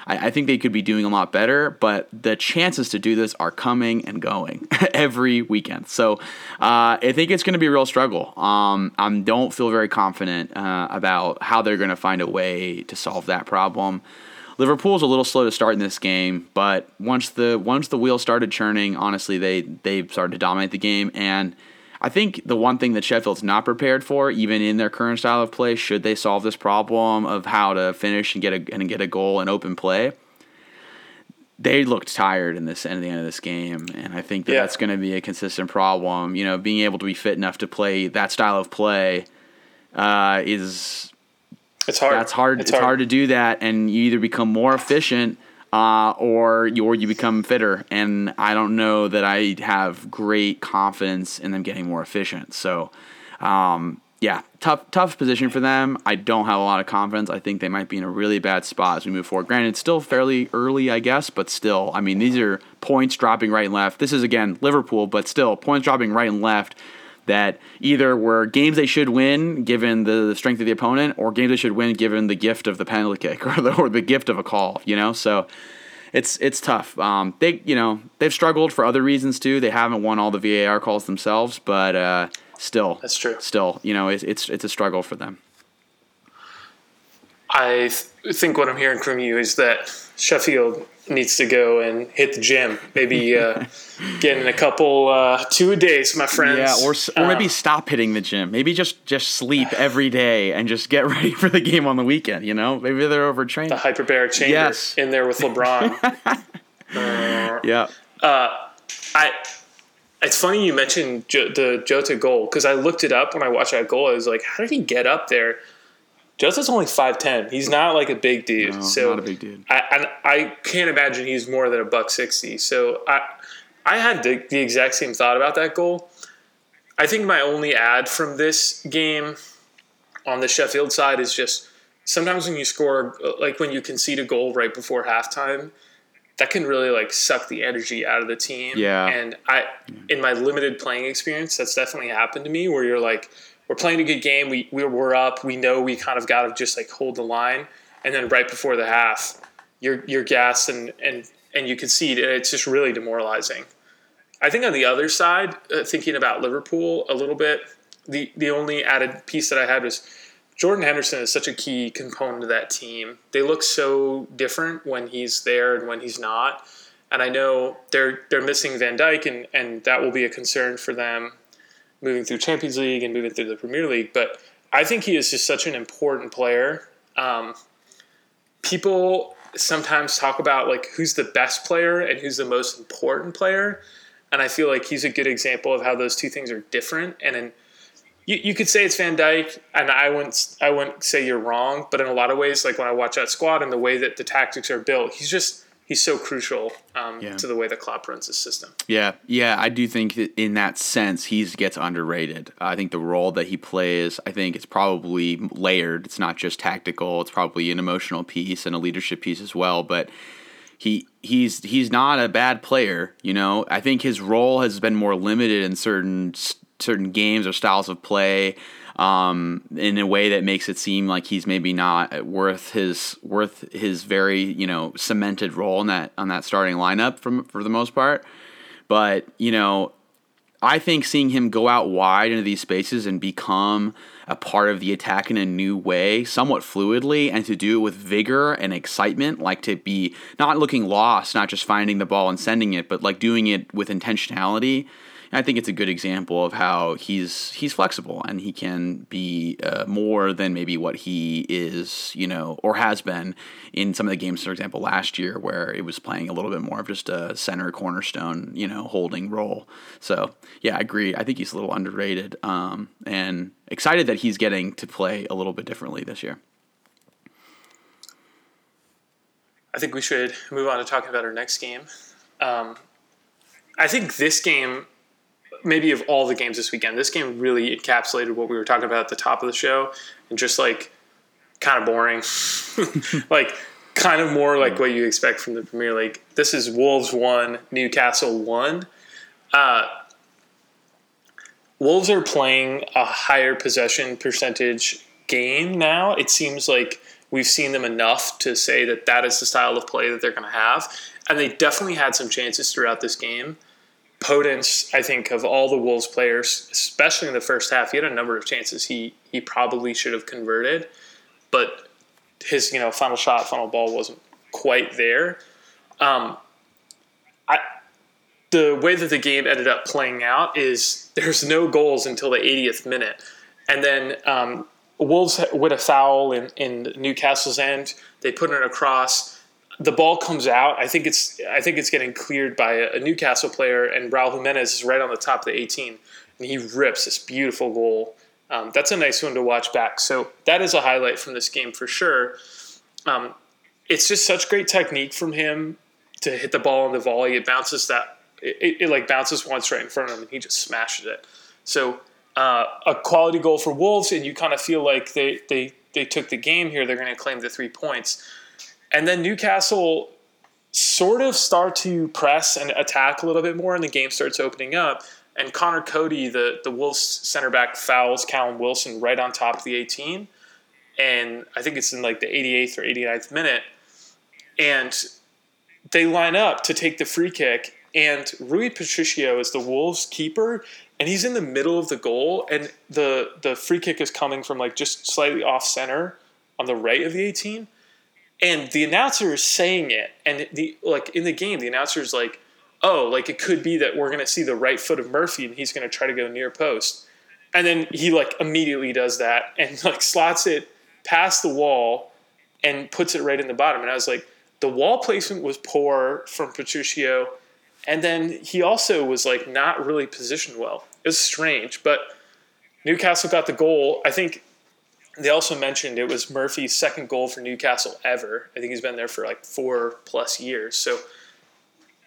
I, I think they could be doing a lot better, but the chances to do this are coming and going (laughs) every weekend. So uh, I think it's going to be a real struggle. Um, I don't feel very confident uh, about how they're going to find a way to solve that problem. Liverpool's a little slow to start in this game, but once the once the wheel started churning, honestly, they they started to dominate the game and I think the one thing that Sheffield's not prepared for, even in their current style of play, should they solve this problem of how to finish and get a and get a goal and open play, they looked tired in this end of the end of this game, and I think that yeah. that's going to be a consistent problem. You know, being able to be fit enough to play that style of play uh, is it's hard. That's hard. It's, it's hard. hard to do that, and you either become more efficient uh, or you, you become fitter. And I don't know that I have great confidence in them getting more efficient. So, um, yeah, tough tough position for them. I don't have a lot of confidence. I think they might be in a really bad spot as we move forward. Granted, it's still fairly early, I guess, but still, I mean, these are points dropping right and left. This is again Liverpool, but still points dropping right and left that either were games they should win given the strength of the opponent, or games they should win given the gift of the penalty kick (laughs) or the or the gift of a call. You know, so it's it's tough. Um, they you know they've struggled for other reasons too. They haven't won all the VAR calls themselves, but uh, still, that's true. Still, you know, it's it's, it's a struggle for them. I th- think what I'm hearing from you is that Sheffield needs to go and hit the gym. Maybe uh, (laughs) get in a couple uh, two days, my friends. Yeah, or or maybe um, stop hitting the gym. Maybe just just sleep (sighs) every day and just get (laughs) ready for the game on the weekend. You know, maybe they're overtrained. The hyperbaric chamber yes. in there with LeBron. (laughs) uh, yeah. Uh, I. It's funny you mentioned jo- the Jota goal because I looked it up when I watched that goal. I was like, how did he get up there? Jota's only five ten. He's not like a big dude. No, so not a big dude. I, I, I can't imagine he's more than a buck sixty. So I I had the, the exact same thought about that goal. I think my only ad from this game on the Sheffield side is just sometimes when you score like when you concede a goal right before halftime, that can really like suck the energy out of the team. Yeah. And I in my limited playing experience, that's definitely happened to me where you're like we're playing a good game. We we're up. We know we kind of got to just like hold the line, and then right before the half, you're you're gassed and and and you concede, and it's just really demoralizing. I think on the other side, uh, thinking about Liverpool a little bit, the the only added piece that I had was Jordan Henderson is such a key component of that team. They look so different when he's there and when he's not. And I know they're they're missing Van Dijk and, and that will be a concern for them moving through Champions League and moving through the Premier League. But I think he is just such an important player. Um, people sometimes talk about like who's the best player and who's the most important player, and I feel like he's a good example of how those two things are different. And in you, you could say it's Van Dijk, and I wouldn't I wouldn't say you're wrong, but in a lot of ways, like when I watch that squad and the way that the tactics are built, he's just he's so crucial um, yeah. to the way the Klopp runs his system. Yeah, yeah, I do think that in that sense he gets underrated. I think the role that he plays, I think it's probably layered. It's not just tactical. It's probably an emotional piece and a leadership piece as well. But he he's he's not a bad player. You know, I think his role has been more limited in certain certain games or styles of play um, in a way that makes it seem like he's maybe not worth his worth his very you know cemented role in that on that starting lineup from for the most part. But you know, I think seeing him go out wide into these spaces and become a part of the attack in a new way, somewhat fluidly, and to do it with vigor and excitement, like to be not looking lost, not just finding the ball and sending it, but like doing it with intentionality and I think it's a good example of how he's he's flexible and he can be uh, more than maybe what he is, you know, or has been in some of the games, for example, last year where it was playing a little bit more of just a center cornerstone, you know, holding role. So yeah, I agree. I think he's a little underrated, um, and excited that he's getting to play a little bit differently this year. I think we should move on to talking about our next game. Um, I think this game maybe of all the games this weekend, this game really encapsulated what we were talking about at the top of the show, and just like kind of boring, (laughs) like kind of more like what you expect from the Premier League. This is Wolves one, Newcastle one. Uh, Wolves are playing a higher possession percentage game now. It seems like we've seen them enough to say that that is the style of play that they're going to have, and they definitely had some chances throughout this game. Podence, I think, of all the Wolves players, especially in the first half, he had a number of chances he he probably should have converted, but his you know final shot, final ball wasn't quite there. Um, I the way that the game ended up playing out is (laughs) there's no goals until the 80th minute, and then um, Wolves with a foul in, in Newcastle's end, they put it across the ball comes out. I think it's I think it's getting cleared by a, Newcastle player, and Raul Jimenez is right on the top of the 18, and he rips this beautiful goal. Um, that's a nice one to watch back. So that is a highlight from this game for sure. Um, it's just such great technique from him to hit the ball on the volley. It bounces that it, it, like bounces once right in front of him, and he just smashes it. So uh, a quality goal for Wolves, and you kind of feel like they they they took the game here. They're going to claim the three points. And then Newcastle sort of start to press and attack a little bit more, and the game starts opening up. And Conor Coady, the, the Wolves center back, fouls Callum Wilson right on top of the 18. And I think it's in like the 88th or 89th minute. And they line up to take the free kick. And Rui Patricio is the Wolves keeper, and he's in the middle of the goal. And the, the free kick is coming from like just slightly off center on the right of the 18 and the announcer is saying it and the like in the game the announcer is like oh like it could be that we're going to see the right foot of murphy and he's going to try to go near post. And then he like immediately does that (laughs) and like slots it past the wall and puts it right in the bottom. And i was like the wall placement was poor from patricio and then he also was like not really positioned well. It was strange but newcastle got the goal. I think they also mentioned it was Murphy's second goal for Newcastle ever. I think he's been there for like four plus years. So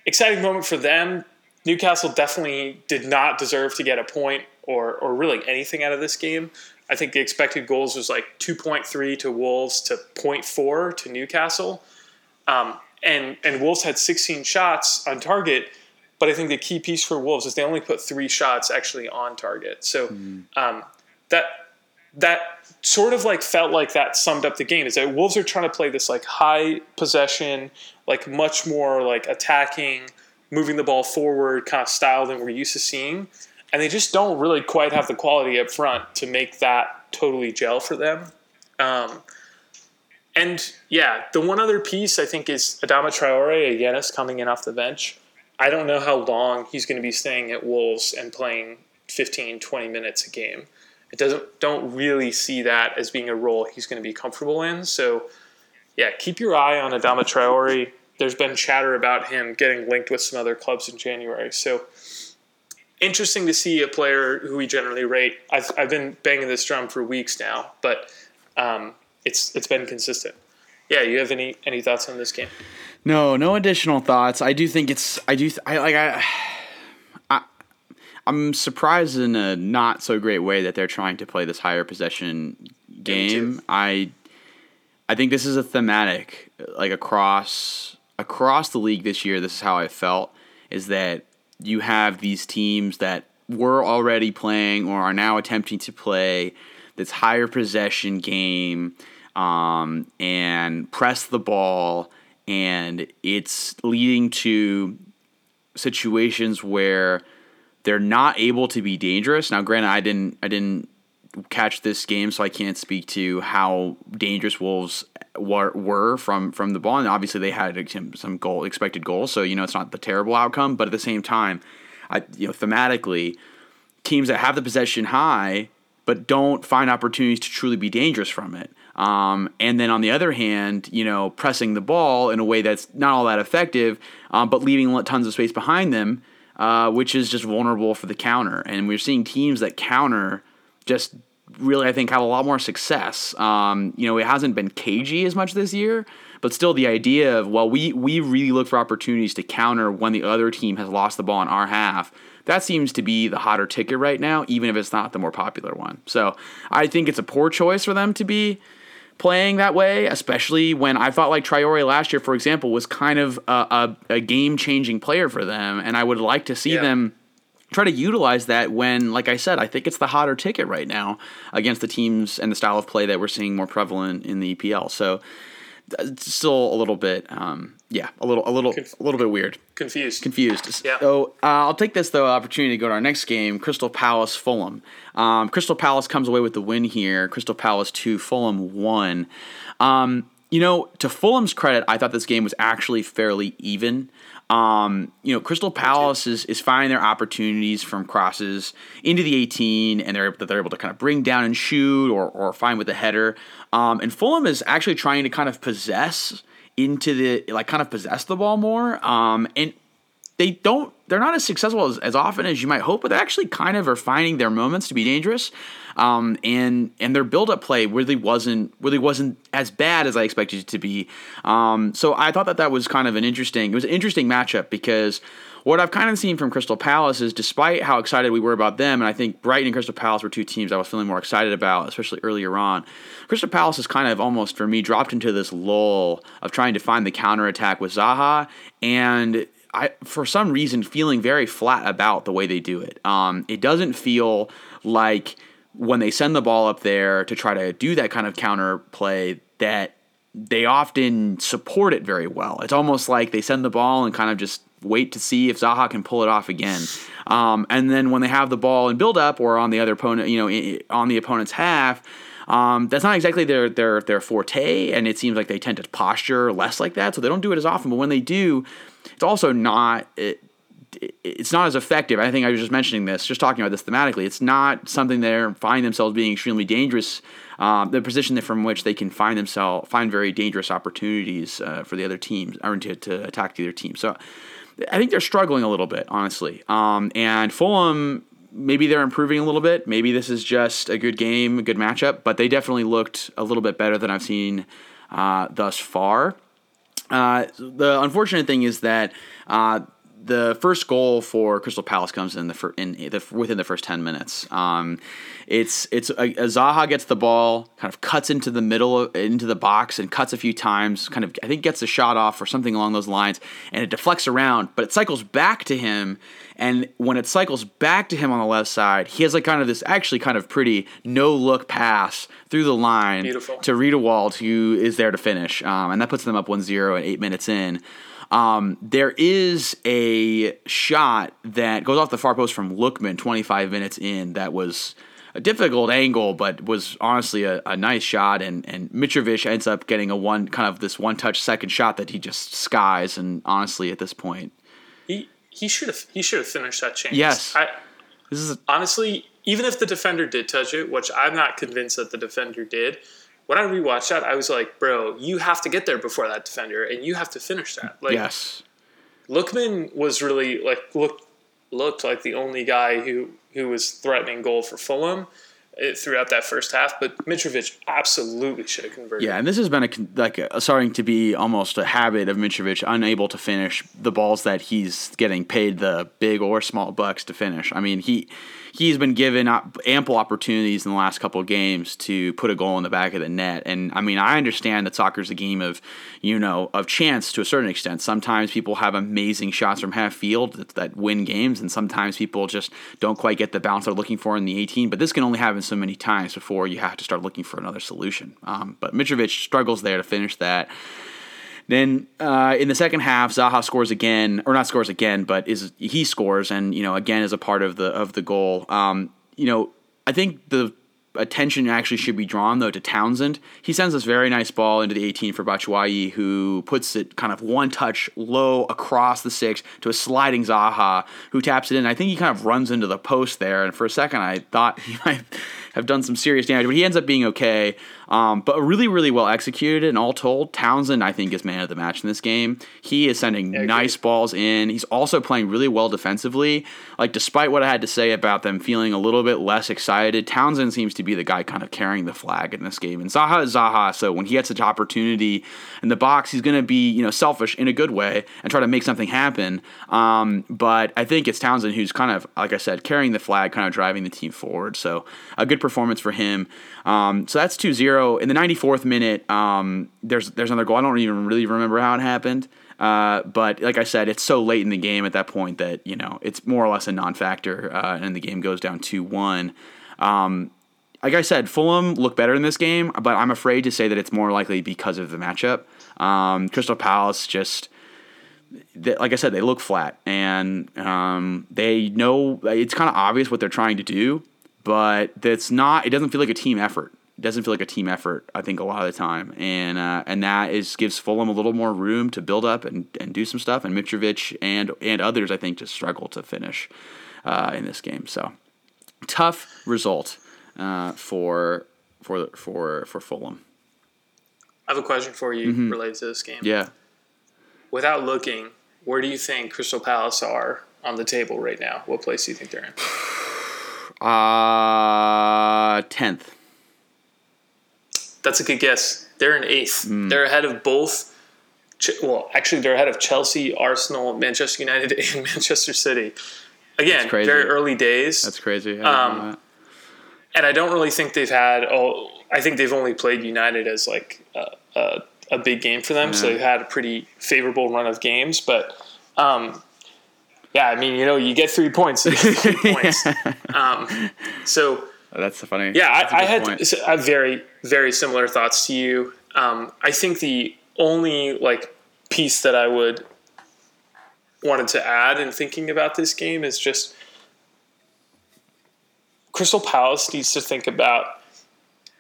exciting moment for them. Newcastle definitely did not deserve to get a point or or really anything out of this game. I think the expected goals was like 2.3 to Wolves to 0.4 to Newcastle. Um, and and Wolves had 16 shots on target, but I think the key piece for Wolves is they only put three shots actually on target. So mm. um, that that sort of like felt like that summed up the game is that Wolves are trying to play this like high possession, like much more like attacking, moving the ball forward kind of style than we're used to seeing. And they just don't really quite have the quality up front to make that totally gel for them. Um, and yeah, the one other piece I think is Adama Traore, again, is coming in off the bench. I don't know how long he's going to be staying at Wolves and playing 15, 20 minutes a game. It doesn't don't really see that as being a role he's going to be comfortable in. So, yeah, keep your eye on Adama Traore. There's been chatter about him getting linked with some other clubs in January. So, interesting to see a player who we generally rate. I've, I've been banging this drum for weeks now, but um, it's it's been consistent. Yeah, you have any any thoughts on this game? No, no additional thoughts. I do think it's. I do. I like. I. I I'm surprised in a not so great way that they're trying to play this higher possession game. I. I think this is a thematic, like across across the league this year. This is how I felt. Is that you have these teams that were already playing or are now attempting to play this higher possession game um, and press the ball, and it's leading to situations where they're not able to be dangerous. Now, granted, I didn't, I didn't catch this game, so I can't speak to how dangerous Wolves were, from from the ball. And obviously, they had some goal expected goals, so you know it's not the terrible outcome. But at the same time, I you know thematically, teams that have the possession high but don't find opportunities to truly be dangerous from it. Um, and then on the other hand, you know, pressing the ball in a way that's not all that effective, um, but leaving tons of space behind them, uh, which is just vulnerable for the counter. And we're seeing teams that counter just really, I think, have a lot more success. Um, you know, it hasn't been cagey as much this year, but still the idea of, well, we, we really look for opportunities to counter when the other team has lost the ball in our half that seems to be the hotter ticket right now, even if it's not the more popular one. So I think it's a poor choice for them to be playing that way, especially when I thought like Traore last year, for example, was kind of a, a, a game changing player for them, and I would like to see yeah. them try to utilize that when, like I said, I think it's the hotter ticket right now against the teams and the style of play that we're seeing more prevalent in the EPL. So it's still a little bit, um, yeah, a little, a little, Conf- a little bit weird. Confused. Confused. Yeah. So uh, I'll take this though opportunity to go to our next game, Crystal Palace Fulham. Um, Crystal Palace comes away with the win here. Crystal Palace two, Fulham one. Um, you know, to Fulham's credit, I thought this game was actually fairly even. Um, you know, Crystal Palace is, is finding their opportunities from crosses into the 18, and they're that they're able to kind of bring down and shoot or or find with the header. Um, and Fulham is actually trying to kind of possess into the like kind of possess the ball more. Um, and they don't they're not as successful as, as often as you might hope, but they actually kind of are finding their moments to be dangerous. Um, and and their build up play really wasn't really wasn't as bad as I expected it to be. Um, so I thought that that was kind of an interesting it was an interesting matchup because what I've kind of seen from Crystal Palace is despite how excited we were about them, and I think Brighton and Crystal Palace were two teams I was feeling more excited about, especially earlier on. Crystal Palace has kind of almost for me dropped into this lull of trying to find the counter attack with Zaha and I, for some reason, feeling very flat about the way they do it. Um, it doesn't feel like when they send the ball up there to try to do that kind of counter play that they often support it very well. It's almost like they send the ball and kind of just wait to see if Zaha can pull it off again. Um, and then when they have the ball in build up or on the other opponent, you know, on the opponent's half, um, that's not exactly their their their forte, and it seems like they tend to posture less like that, so they don't do it as often. But when they do, it's also not. It, it's not as effective. I think I was just mentioning this, just talking about this thematically. It's not something they find themselves being extremely dangerous. Um, the position from which they can find themselves find very dangerous opportunities uh, for the other teams or to, to attack the other team. So I think they're struggling a little bit, honestly. Um, and Fulham maybe they're improving a little bit. Maybe this is just a good game, a good matchup, but they definitely looked a little bit better than I've seen uh, thus far. Uh, the unfortunate thing is that uh, the first goal for Crystal Palace comes in the fir- in the within the first ten minutes. Um, it's it's a, a Zaha gets the ball, kind of cuts into the middle of, into the box and cuts a few times. Kind of I think gets a shot off or something along those lines, and it deflects around, but it cycles back to him. And when it cycles back to him on the left side, he has like kind of this actually kind of pretty no look pass through the line Beautiful. to Riedewald, who is there to finish, um, and that puts them up 1-0 at eight minutes in. Um, there is a shot that goes off the far post from Lookman 25 minutes in that was a difficult angle, but was honestly a, a nice shot. And, and Mitrovic ends up getting a one kind of this one touch second shot that he just skies. And honestly, at this point, he he should have he should have finished that chance. Yes, I This is honestly, even if the defender did touch it, which I'm not convinced that the defender did, when I rewatched that, I was like, bro, you have to get there before that defender, and you have to finish that. Like, yes. Lookman was really like looked looked like the only guy who who was threatening goal for Fulham eh, throughout that first half, but Mitrovic absolutely should have converted. Yeah, and this has been a like a, starting to be almost a habit of Mitrovic, unable to finish the balls that he's getting paid the big or small bucks to finish. I mean, he he's been given ample opportunities in the last couple of games to put a goal in the back of the net. And I mean, I understand that soccer's a game of, you know, of chance to a certain extent. Sometimes people have amazing shots from half field that, that win games, and sometimes people just don't quite get the bounce they're looking for in the 18. But this can only happen so many times before you have to start looking for another solution. Um, but Mitrovic struggles there to finish that. Then uh, in the second half, Zaha scores again, or not scores again, but is he scores, and you know again is a part of the of the goal. Um, you know, I think the attention actually should be drawn though to Townsend. He sends this very nice ball into the 18 for Batshuayi, who puts it kind of one touch low across the six to a sliding Zaha, who taps it in. I think he kind of runs into the post there, and for a second I thought (laughs) he might have done some serious damage, but he ends up being okay. Um, but really, really well executed. And all told, Townsend, I think, is man of the match in this game. He is sending yeah, nice balls in. He's also playing really well defensively. Like, despite what I had to say about them feeling a little bit less excited, Townsend seems to be the guy kind of carrying the flag in this game. And Zaha is Zaha, so when he gets an opportunity in the box, he's going to be, you know, selfish in a good way and try to make something happen. Um, but I think it's Townsend who's kind of, like I said, carrying the flag, kind of driving the team forward. So a good performance for him. Um, so that's 2 0. In the 94th minute, um, there's, there's another goal. I don't even really remember how it happened. Uh, but like I said, it's so late in the game at that point that, you know, it's more or less a non factor, uh, and the game goes down 2 1. Um, like I said, Fulham look better in this game, but I'm afraid to say that it's more likely because of the matchup. Um, Crystal Palace just, like I said, they look flat, and um, they know it's kind of obvious what they're trying to do, but that's not. It doesn't feel like a team effort. It doesn't feel like a team effort. I think a lot of the time, and uh, and that is gives Fulham a little more room to build up and, and do some stuff. And Mitrovic and and others, I think, just struggle to finish uh, in this game. So tough result uh, for for for for Fulham. I have a question for you mm-hmm. related to this game. Yeah. Without looking, where do you think Crystal Palace are on the table right now? What place do you think they're in? (sighs) Uh, tenth. That's a good guess. They're in eighth. Mm. They're ahead of both. Well, actually, they're ahead of Chelsea, Arsenal, Manchester United, (laughs) and Manchester City. Again, very early days. That's crazy. Um, and I don't really think they've had. Oh, I think they've only played United as like a, a, a big game for them, yeah. so they've had a pretty favorable run of games. But um, yeah, I mean, you know, you get three points. Get three (laughs) points. Um, so that's the funny. Yeah, I, I, had I very very similar thoughts to you. Um, I think the only like piece that I would wanted to add in thinking about this game is just Crystal Palace needs to think about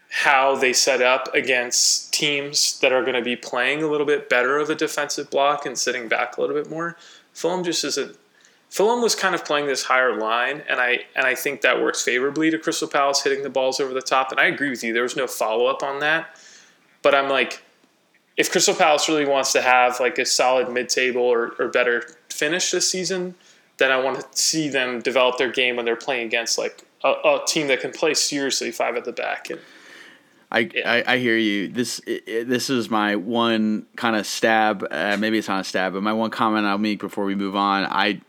how they set up against teams that are going to be playing a little bit better of a defensive block and sitting back a little bit more. Fulham just isn't Fulham was kind of playing this higher line, and I and I think that works favorably to Crystal Palace hitting the balls over the top. And I agree with you. There was no follow up on that, but I'm like, if Crystal Palace really wants to have like a solid mid table or, or better finish this season, then I want to see them develop their game when they're playing against like a, a team that can play seriously five at the back and I. I, I, hear you. This this is my one kind of stab. Uh, maybe it's not a stab, but my one comment I'll make before we move on. I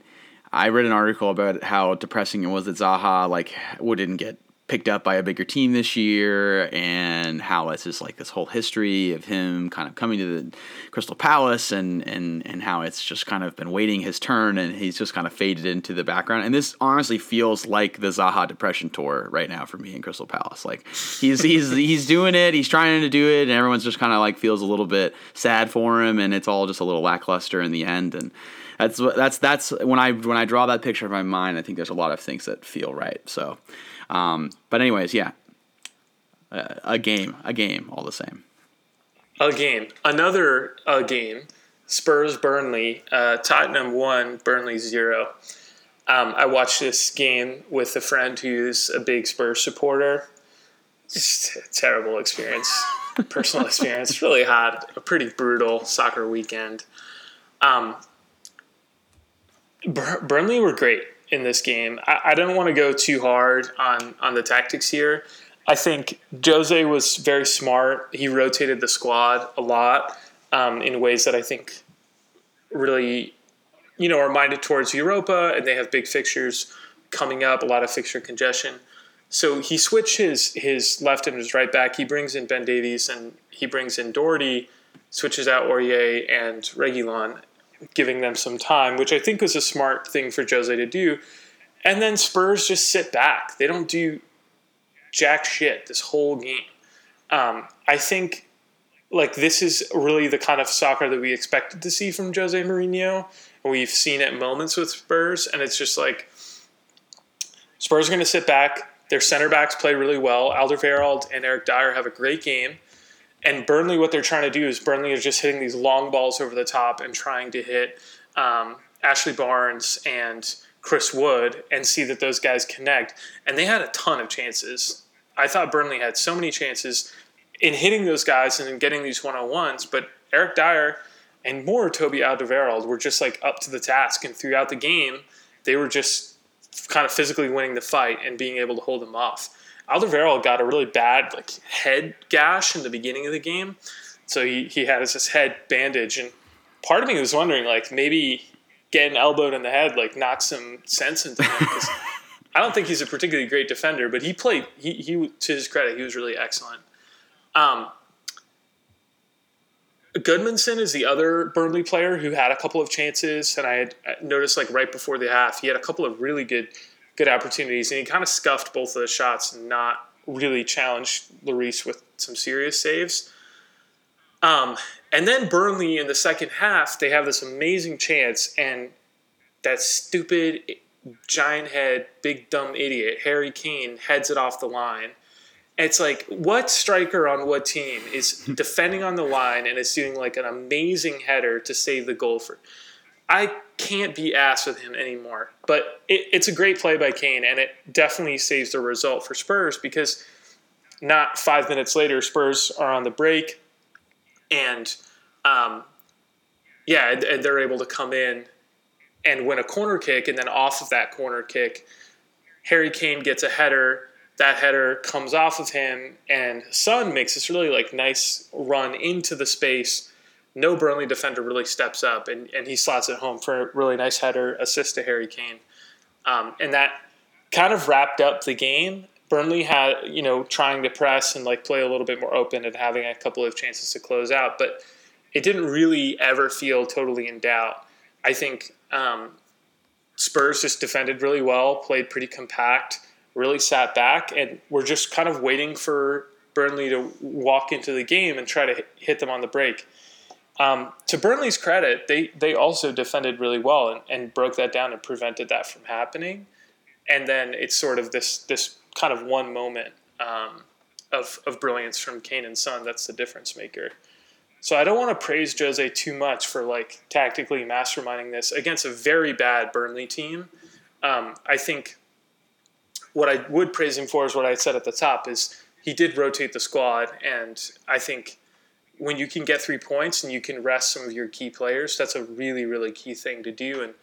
I read an article about how depressing it was that Zaha like wouldn't get picked up by a bigger team this year and how it's just like this whole history of him kind of coming to the Crystal Palace and and and how it's just kind of been waiting his turn and he's just kind of faded into the background. And this honestly feels like the Zaha depression tour right now for me in Crystal Palace. Like he's he's (laughs) he's doing it he's trying to do it and everyone's just kind of like feels a little bit sad for him and it's all just a little lackluster in the end and that's that's that's when I when I draw that picture in my mind. I think there's a lot of things that feel right. So, um, but anyways, yeah, a, a game, a game, all the same. A game, another a game. Spurs Burnley, uh, Tottenham one, Burnley zero. Um, I watched this game with a friend who's a big Spurs supporter. A terrible experience, personal experience. Really had a pretty brutal soccer weekend. Um, Burnley were great in this game. I, I don't want to go too hard on on the tactics here. I think Jose was very smart. He rotated the squad a lot um, in ways that I think really, you know, are minded towards Europa, and they have big fixtures coming up. A lot of fixture congestion. So he switched his his left and his right back. He brings in Ben Davies and he brings in Doherty, switches out Aurier and Reguilon, giving them some time, which I think was a smart thing for Jose to do. And then Spurs just sit back. They don't do jack shit this whole game. Um, I think like this is really the kind of soccer that we expected to see from Jose Mourinho. And we've seen it moments with Spurs, and it's just like Spurs are going to sit back. Their center backs play really well. Alderweireld and Eric Dier have a great game. And Burnley, what they're trying to do is Burnley is just hitting these long balls over the top and trying to hit um, Ashley Barnes and Chris Wood and see that those guys connect. And they had a ton of chances. I thought Burnley had so many chances in hitting those guys and in getting these one on ones, but Eric Dier and more Toby Alderweireld were just like up to the task. And throughout the game, they were just kind of physically winning the fight and being able to hold them off. Alderweireld got a really bad like head gash in the beginning of the game, so he, he had his head bandage, and part of me was wondering like maybe getting elbowed in the head like knocked some sense into him because (laughs) I don't think he's a particularly great defender, but he played he he to his credit he was really excellent. Um, Gudmundsson is the other Burnley player who had a couple of chances, and I had noticed like right before the half, he had a couple of really good good opportunities, and he kind of scuffed both of the shots and not really challenged Lloris with some serious saves. Um, and then Burnley in the second half, they have this amazing chance, and that stupid giant head, big dumb idiot, Harry Kane, heads it off the line. It's like, what striker on what team is (laughs) defending on the line and is doing like an amazing header to save the goal for? I can't be asked with him anymore. But it, it's a great play by Kane, and it definitely saves the result for Spurs because not five minutes later, Spurs are on the break, and um, yeah, and, and they're able to come in and win a corner kick, and then off of that corner kick, Harry Kane gets a header. That header comes off of him, and Son makes this really like nice run into the space no Burnley defender really steps up, and, and he slots it home for a really nice header assist to Harry Kane. Um, and that kind of wrapped up the game. Burnley had, you know, trying to press and like play a little bit more open and having a couple of chances to close out, but it didn't really ever feel totally in doubt. I think um, Spurs just defended really well, played pretty compact, really sat back, and we're just kind of waiting for Burnley to walk into the game and try to hit them on the break. Um, to Burnley's credit, they they also defended really well and, and broke that down and prevented that from happening. And then it's sort of this this kind of one moment um, of of brilliance from Kane and Son that's the difference maker. So I don't want to praise Jose too much for like tactically masterminding this against a very bad Burnley team. Um, I think what I would praise him for is what I said at the top is he did rotate the squad, and I think when you can get three points and you can rest some of your key players, that's a really, really key thing to do. And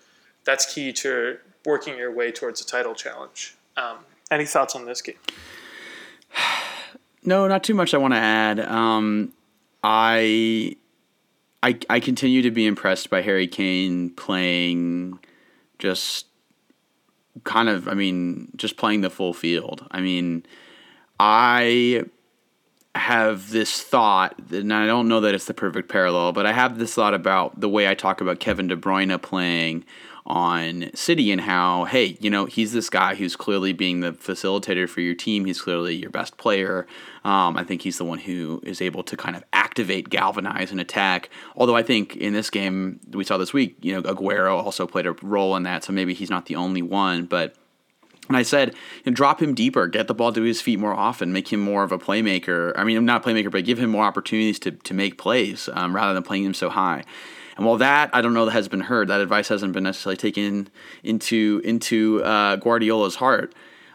that's key to working your way towards a title challenge. Um, any thoughts on this game? (sighs) No, not too much I want to add. Um, I, I, I continue to be impressed by Harry Kane playing just kind of, I mean, just playing the full field. I mean, I have this thought, and I don't know that it's the perfect parallel, but I have this thought about the way I talk about Kevin De Bruyne playing on City and how, hey, you know, he's this guy who's clearly being the facilitator for your team. He's clearly your best player. Um, I think he's the one who is able to kind of activate, galvanize, and attack. Although I think in this game we saw this week, you know, Aguero also played a role in that, so maybe he's not the only one, but and I said, drop him deeper, get the ball to his feet more often, make him more of a playmaker. I mean, not playmaker, but give him more opportunities to, to make plays um, rather than playing him so high. And while that I don't know that has been heard, that advice hasn't been necessarily taken into into uh, Guardiola's heart.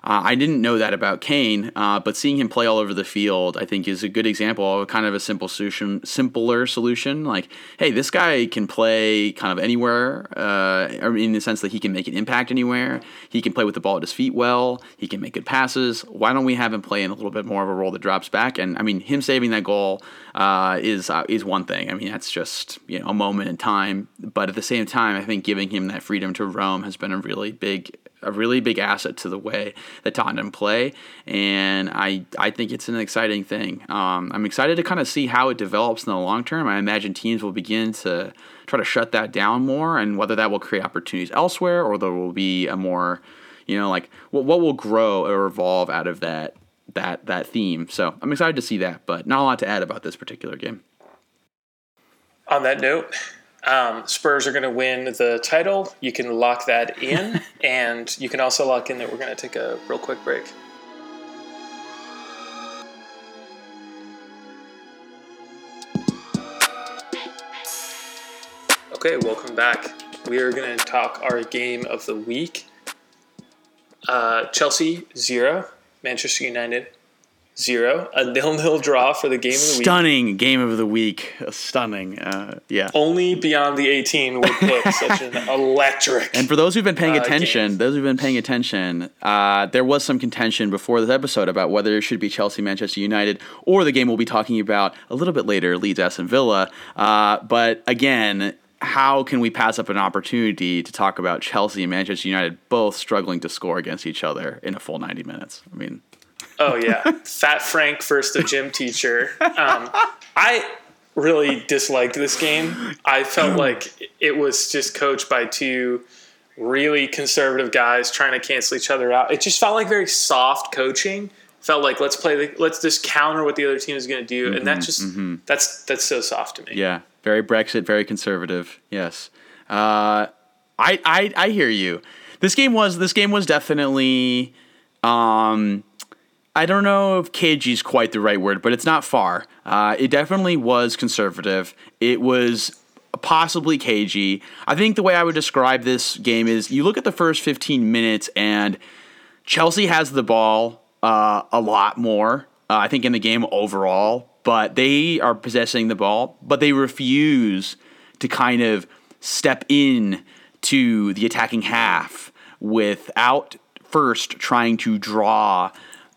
Uh, I didn't know that about Kane, uh, but seeing him play all over the field, I think, is a good example of kind of a simple solution, simpler solution. Like, hey, this guy can play kind of anywhere, uh, in the sense that he can make an impact anywhere. He can play with the ball at his feet well. He can make good passes. Why don't we have him play in a little bit more of a role that drops back? And I mean, him saving that goal uh, is uh, is one thing. I mean, that's just you know a moment in time. But at the same time, I think giving him that freedom to roam has been a really big a really big asset to the way that Tottenham play, and I I think it's an exciting thing. Um, I'm excited to kind of see how it develops in the long term. I imagine teams will begin to try to shut that down more, and whether that will create opportunities elsewhere or there will be a more, you know, like what what will grow or evolve out of that that that theme. So I'm excited to see that, but not a lot to add about this particular game. On that note, um, Spurs are going to win the title. You can lock that in, (laughs) and you can also lock in that we're going to take a real quick break. Okay, welcome back. We are going to talk our game of the week. Uh, Chelsea zero, Manchester United zero, a nil-nil draw for the game of the week. Stunning game of the week. Stunning. Uh, yeah. Only beyond the 18 would pick (laughs) such an electric. And for those who've been paying uh, attention, game. those who've been paying attention, uh, there was some contention before this episode about whether it should be Chelsea, Manchester United, or the game we'll be talking about a little bit later, Leeds, Aston Villa. Uh, but again, how can we pass up an opportunity to talk about Chelsea and Manchester United both struggling to score against each other in a full 90 minutes? I mean, Oh yeah, Fat Frank first the gym teacher. Um, I really disliked this game. I felt like it was just coached by two really conservative guys trying to cancel each other out. It just felt like very soft coaching. Felt like let's play the let's just counter what the other team is going to do, mm-hmm, and that mm-hmm, just mm-hmm. that's that's so soft to me. Yeah, very Brexit, very conservative. Yes, uh, I I I hear you. This game was this game was definitely. Um, I don't know if cagey is quite the right word, but it's not far. Uh, it definitely was conservative. It was possibly cagey. I think the way I would describe this game is you look at the first 15 minutes and Chelsea has the ball uh, a lot more, uh, I think, in the game overall, but they are possessing the ball, but they refuse to kind of step in to the attacking half without first trying to draw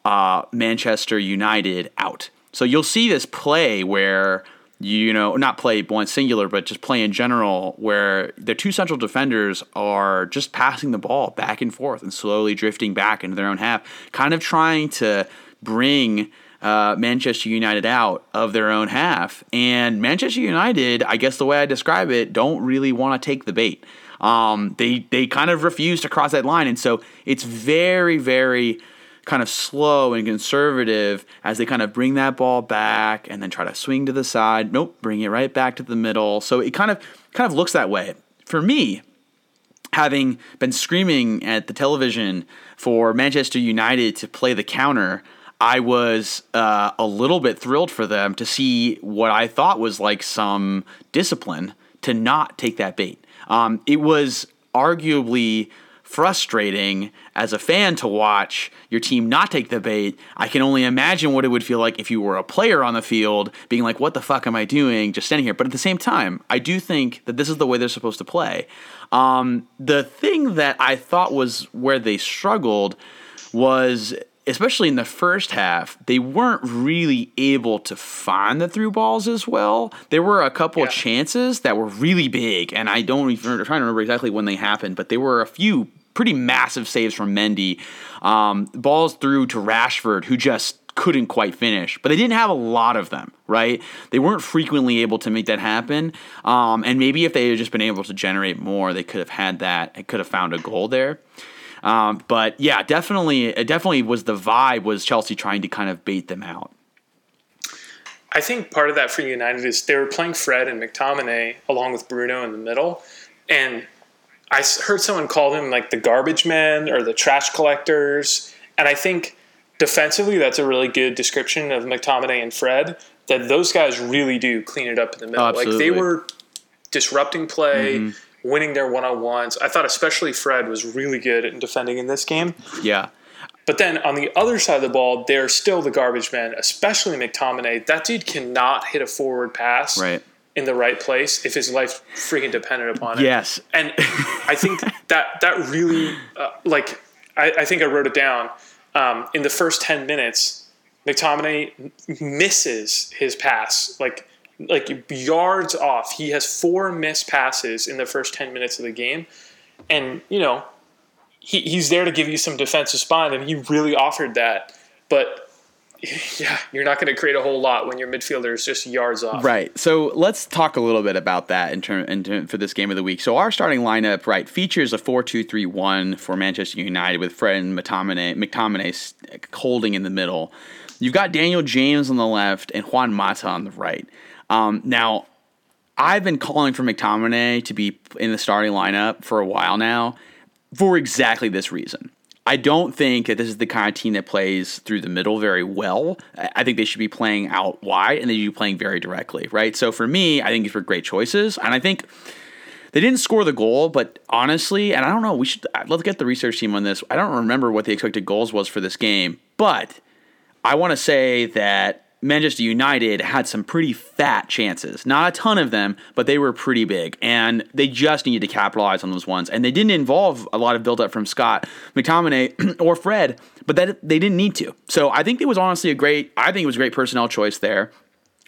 uh, Manchester United out. So you'll see this play where you know not play one singular, but just play in general, where the two central defenders are just passing the ball back and forth and slowly drifting back into their own half, kind of trying to bring. Uh, Manchester United out of their own half. And Manchester United, I guess the way I describe it, don't really want to take the bait. Um, they they kind of refuse to cross that line, and so it's very very kind of slow and conservative as they kind of bring that ball back and then try to swing to the side. Nope, bring it right back to the middle. So it kind of kind of looks that way. For me, having been screaming at the television for Manchester United to play the counter, I was uh, a little bit thrilled for them to see what I thought was like some discipline to not take that bait. Um, it was arguably frustrating as a fan to watch your team not take the bait. I can only imagine what it would feel like if you were a player on the field being like, what the fuck am I doing just standing here? But at the same time, I do think that this is the way they're supposed to play. Um, the thing that I thought was where they struggled was especially in the first half, they weren't really able to find the through balls as well. There were a couple yeah. of chances that were really big, and I don't even I'm trying to remember exactly when they happened, but there were a few pretty massive saves from Mendy. Um, balls through to Rashford, who just couldn't quite finish, but they didn't have a lot of them, right? They weren't frequently able to make that happen. Um, and maybe if they had just been able to generate more, they could have had that, it could have found a goal there. Um, but yeah, definitely, it definitely was the vibe was Chelsea trying to kind of bait them out. I think part of that for United is they were playing Fred and McTominay along with Bruno in the middle, and I heard someone call them like the garbage men or the trash collectors. And I think defensively, that's a really good description of McTominay and Fred. That those guys really do clean it up in the middle. Oh, like they were, disrupting play, mm-hmm. winning their one on ones. I thought especially Fred was really good in defending in this game. Yeah. But then on the other side of the ball, they're still the garbage men, especially McTominay. That dude cannot hit a forward pass right. In the right place if his life freaking depended upon it. Yes. And I think (laughs) that that really, uh, like, I, I, think I wrote it down. Um, in the first 10 minutes, McTominay misses his pass, like, like yards off. He has four missed passes in the first 10 minutes of the game. And, you know, he, he's there to give you some defensive spine, and he really offered that. But (laughs) yeah, you're not going to create a whole lot when your midfielder is just yards off. Right. So let's talk a little bit about that in term, in term for this game of the week. So our starting lineup, right, features a 4-2-3-1 for Manchester United with Fred and McTominay, McTominay holding in the middle. You've got Daniel James on the left and Juan Mata on the right. Um, now, I've been calling for McTominay to be in the starting lineup for a while now for exactly this reason. I don't think that this is the kind of team that plays through the middle very well. I think they should be playing out wide and they should be playing very directly, right? So for me, I think these were great choices. And I think they didn't score the goal, but honestly, and I don't know, we should uh, let's get the research team on this. I don't remember what the expected goals was for this game, but I want to say that Manchester United had some pretty fat chances. Not a ton of them, but they were pretty big. And they just needed to capitalize on those ones. And they didn't involve a lot of build up from Scott McTominay (clears throat) or Fred, but that they didn't need to. So I think it was honestly a great I think it was a great personnel choice there.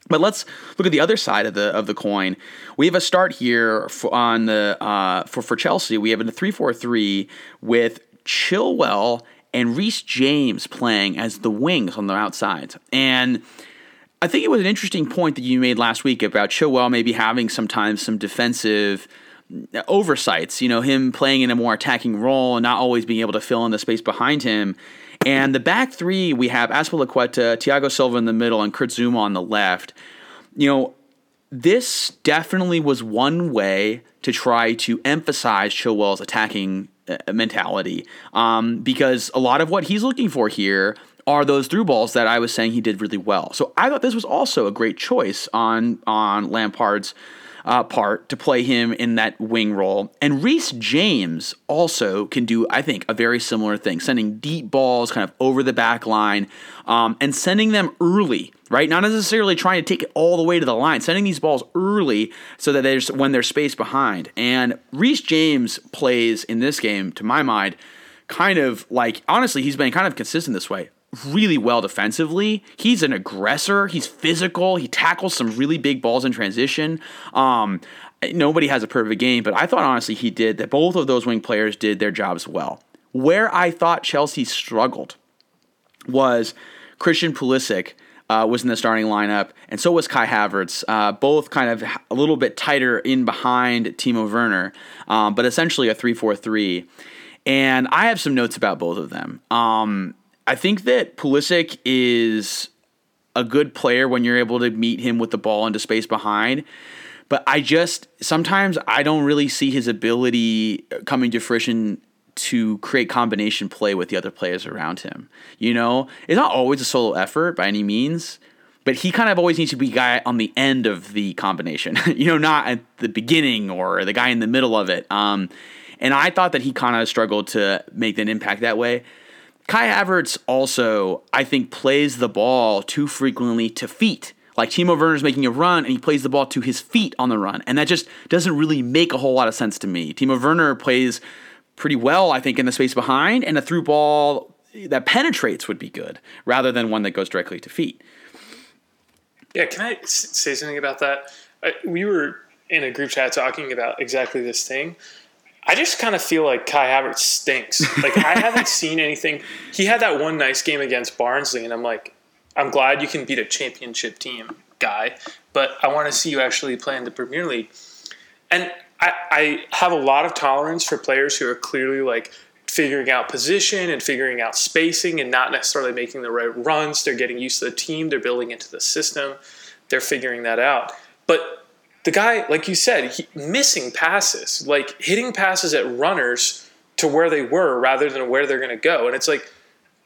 But let's look at the other side of the of the coin. We have a start here for, on the uh, for for Chelsea. We have a three four three with Chilwell and Reece James playing as the wings on the outside. And I think it was an interesting point that you made last week about Chilwell maybe having sometimes some defensive oversights, you know, him playing in a more attacking role and not always being able to fill in the space behind him. And the back three, we have Azpilicueta, Thiago Silva in the middle, and Kurt Zouma on the left. You know, this definitely was one way to try to emphasize Chilwell's attacking mentality um, because a lot of what he's looking for here are those through balls that I was saying he did really well. So I thought this was also a great choice on on Lampard's uh, part to play him in that wing role. And Reece James also can do, I think, a very similar thing, sending deep balls kind of over the back line um, and sending them early, right? Not necessarily trying to take it all the way to the line, sending these balls early so that there's when there's space behind. And Reece James plays in this game, to my mind, kind of like honestly, he's been kind of consistent this way really well defensively. He's an aggressor. He's physical. He tackles some really big balls in transition. Um, nobody has a perfect game, but I thought honestly he did that. Both of those wing players did their jobs well. Where I thought Chelsea struggled was Christian Pulisic. Uh, was in the starting lineup, and so was Kai Havertz. Uh, both kind of a little bit tighter in behind Timo Werner, um, but essentially a 3 4 3. And I have some notes about both of them. Um, I think that Pulisic is a good player when you're able to meet him with the ball into space behind. But I just sometimes I don't really see his ability coming to fruition to create combination play with the other players around him. You know, it's not always a solo effort by any means, but he kind of always needs to be guy on the end of the combination. (laughs) you know, not at the beginning or the guy in the middle of it. Um, and I thought that he kind of struggled to make an impact that way. Kai Havertz also, I think, plays the ball too frequently to feet. Like Timo Werner's making a run and he plays the ball to his feet on the run. And that just doesn't really make a whole lot of sense to me. Timo Werner plays pretty well, I think, in the space behind, and a through ball that penetrates would be good rather than one that goes directly to feet. Yeah, can I say something about that? we were in a group chat talking about exactly this thing. I just kind of feel like Kai Havertz stinks. Like I haven't (laughs) seen anything. He had that one nice game against Barnsley, and I'm like, I'm glad you can beat a championship team, guy. But I want to see you actually play in the Premier League. And I, I have a lot of tolerance for players who are clearly like figuring out position and figuring out spacing and not necessarily making the right runs. They're getting used to the team. They're building into the system. They're figuring that out. But the guy, like you said, he, missing passes, like hitting passes at runners to where they were rather than where they're going to go. And it's like,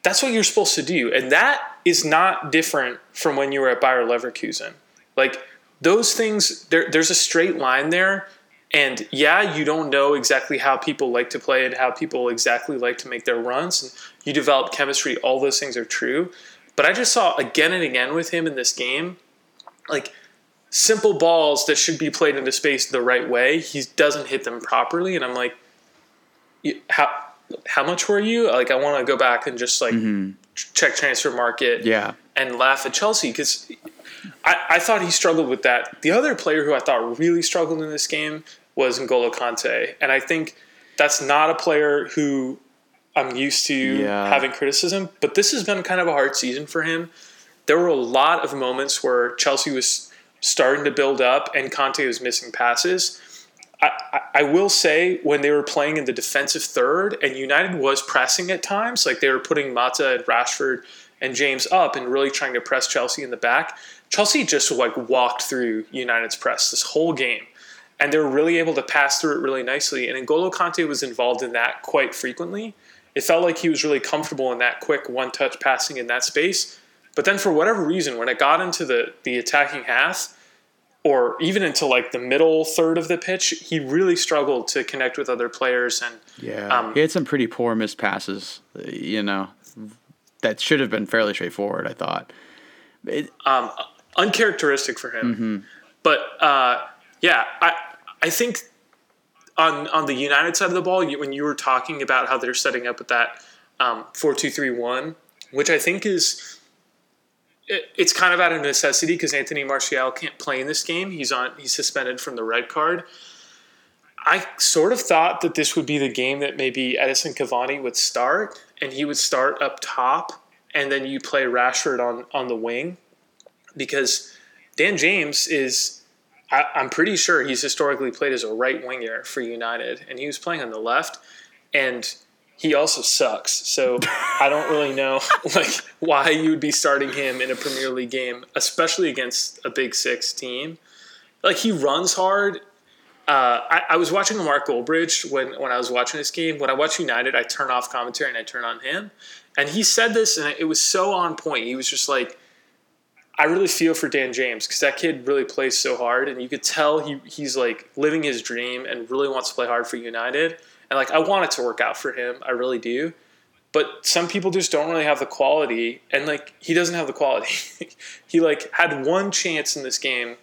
that's what you're supposed to do. And that is not different from when you were at Bayer Leverkusen. Like, those things there, there's a straight line there and yeah you don't know exactly how people like to play and how people exactly like to make their runs and you develop chemistry all those things are true but i just saw again and again with him in this game like simple balls that should be played into space the right way he doesn't hit them properly and i'm like how how much were you like i want to go back and just like mm-hmm. check transfer market yeah and laugh at chelsea because I, I thought he struggled with that. The other player who I thought really struggled in this game was N'Golo Kante, and I think that's not a player who I'm used to yeah. having criticism. But this has been kind of a hard season for him. There were a lot of moments where Chelsea was starting to build up and Kante was missing passes. I, I, will say when they were playing in the defensive third and United was pressing at times, like they were putting Mata and Rashford and James up and really trying to press Chelsea in the back. Chelsea just like walked through United's press this whole game. And they were really able to pass through it really nicely. And N'Golo Kante was involved in that quite frequently. It felt like he was really comfortable in that quick one touch passing in that space. But then for whatever reason, when it got into the, the attacking half, or even into like the middle third of the pitch, he really struggled to connect with other players. And yeah, um, he had some pretty poor missed passes. You know, that should have been fairly straightforward. I thought. It, um, uncharacteristic for him. Mm-hmm. But uh, yeah, I I think on on the United side of the ball, you, when you were talking about how they're setting up with that um, four two three one, which I think is it, it's kind of out of necessity because Anthony Martial can't play in this game. He's on he's suspended from the red card. I sort of thought that this would be the game that maybe Edinson Cavani would start, and he would start up top, and then you play Rashford on on the wing because Dan James is, I, am pretty sure he's historically played as a right winger for United, and he was playing on the left, and he also sucks. So I don't really know (laughs) like why you would be starting him in a Premier League game, especially against a Big Six team. Like he runs hard. Uh, I, I, was watching Mark Goldbridge when, when I was watching this game. When I watch United, I turn off commentary and I turn on him. And he said this, and it was so on point. He was just like, I really feel for Dan James because that kid really plays so hard, and you could tell he he's like living his dream and really wants to play hard for United. And like I want it to work out for him, I really do. But some people just don't really have the quality, and like he doesn't have the quality. (laughs) he like had one chance in this game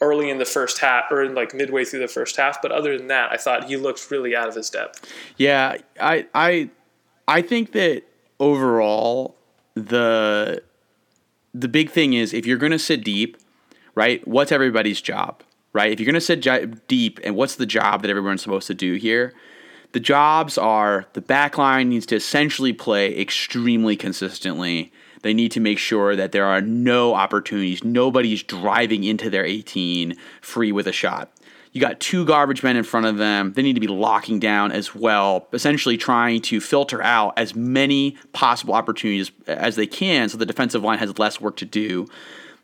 early in the first half or in like midway through the first half, but other than that, I thought he looked really out of his depth. Yeah, I I I think that overall the the big thing is if you're going to sit deep, right? What's everybody's job, right? If you're going to sit deep, and what's the job that everyone's supposed to do here? The jobs are the back line needs to essentially play extremely consistently. They need to make sure that there are no opportunities. Nobody's driving into their 18 free with a shot. You got two garbage men in front of them. They need to be locking down as well, essentially trying to filter out as many possible opportunities as they can so the defensive line has less work to do.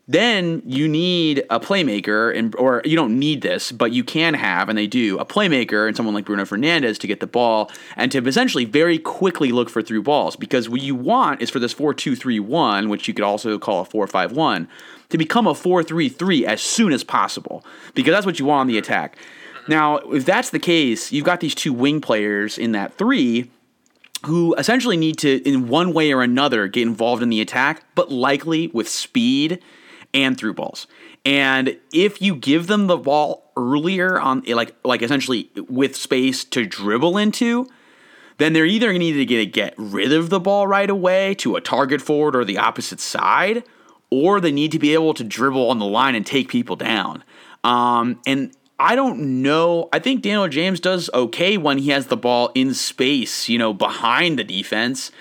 Then you need a playmaker, and or you don't need this, but you can have, and they do, a playmaker and someone like Bruno Fernandes to get the ball and to essentially very quickly look for through balls. Because what you want is for this 4 2 3 1, which you could also call a 4 5 1, to become a 4 3 3 as soon as possible, because that's what you want on the attack. Now, if that's the case, you've got these two wing players in that three who essentially need to, in one way or another, get involved in the attack, but likely with speed and through balls. And if you give them the ball earlier on like like essentially with space to dribble into, then they're either going to need to get get rid of the ball right away to a target forward or the opposite side, or they need to be able to dribble on the line and take people down. Um, and I don't know. I think Daniel James does okay when he has the ball in space, you know, behind the defense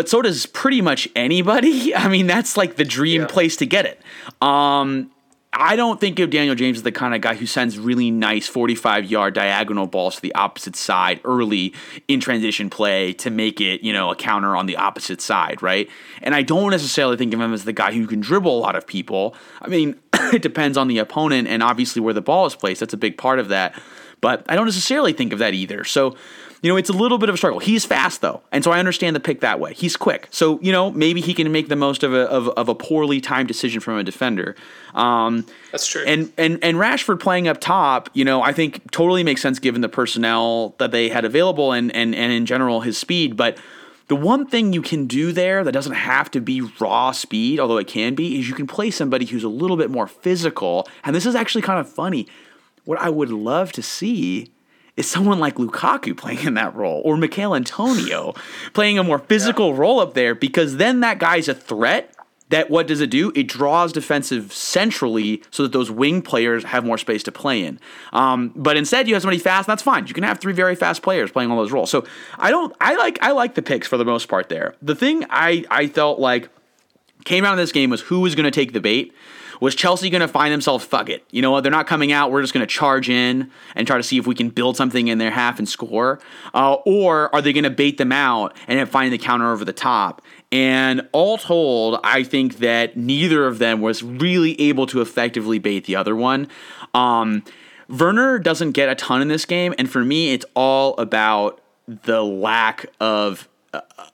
but so does pretty much anybody. (laughs) I mean, that's like the dream yeah. place to get it. Um, I don't think of Daniel James as the kind of guy who sends really nice 45 yard diagonal balls to the opposite side early in transition play to make it, you know, a counter on the opposite side, right? And I don't necessarily think of him as the guy who can dribble a lot of people. I mean, (coughs) it depends on the opponent and obviously where the ball is placed. That's a big part of that. But I don't necessarily think of that either. So you know, it's a little bit of a struggle. He's fast though, and so I understand the pick that way. He's quick, so you know maybe he can make the most of a of, of a poorly timed decision from a defender. Um, That's true. And and and Rashford playing up top, you know, I think totally makes sense given the personnel that they had available and and and in general his speed, but. The one thing you can do there that doesn't have to be raw speed, although it can be, is you can play somebody who's a little bit more physical. And this is actually kind of funny. What I would love to see is someone like Lukaku playing in that role or Michail Antonio playing a more physical yeah. role up there because then that guy's a threat that what does it do? It draws defensive centrally so that those wing players have more space to play in. Um, but instead, you have somebody fast. That's fine. You can have three very fast players playing all those roles. So I don't. I like. I like the picks for the most part. There. The thing I I felt like came out of this game was who was going to take the bait. Was Chelsea going to find themselves, fuck it? You know what? They're not coming out. We're just going to charge in and try to see if we can build something in their half and score. Uh, or are they going to bait them out and find the counter over the top? And all told, I think that neither of them was really able to effectively bait the other one. Um, Werner doesn't get a ton in this game, and for me, it's all about the lack of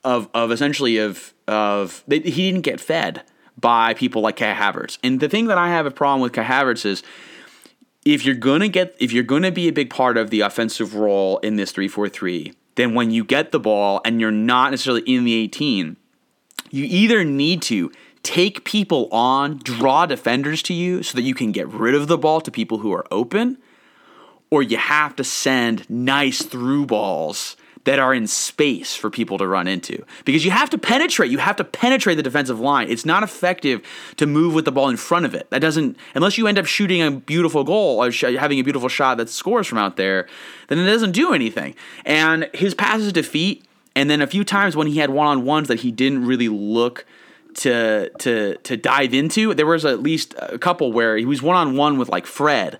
of of essentially of of he didn't get fed by people like Kai Havertz. And the thing that I have a problem with Kai Havertz is if you're gonna get if you're gonna be a big part of the offensive role in this 3-4-3, then when you get the ball and you're not necessarily in the 18, you either need to take people on, draw defenders to you so that you can get rid of the ball to people who are open, or you have to send nice through balls that are in space for people to run into. Because you have to penetrate, you have to penetrate the defensive line. It's not effective to move with the ball in front of it. That doesn't, unless you end up shooting a beautiful goal or having a beautiful shot that scores from out there, then it doesn't do anything. And his passes to feet, and then a few times when he had one on ones that he didn't really look to to to dive into. There was at least a couple where he was one on one with like Fred.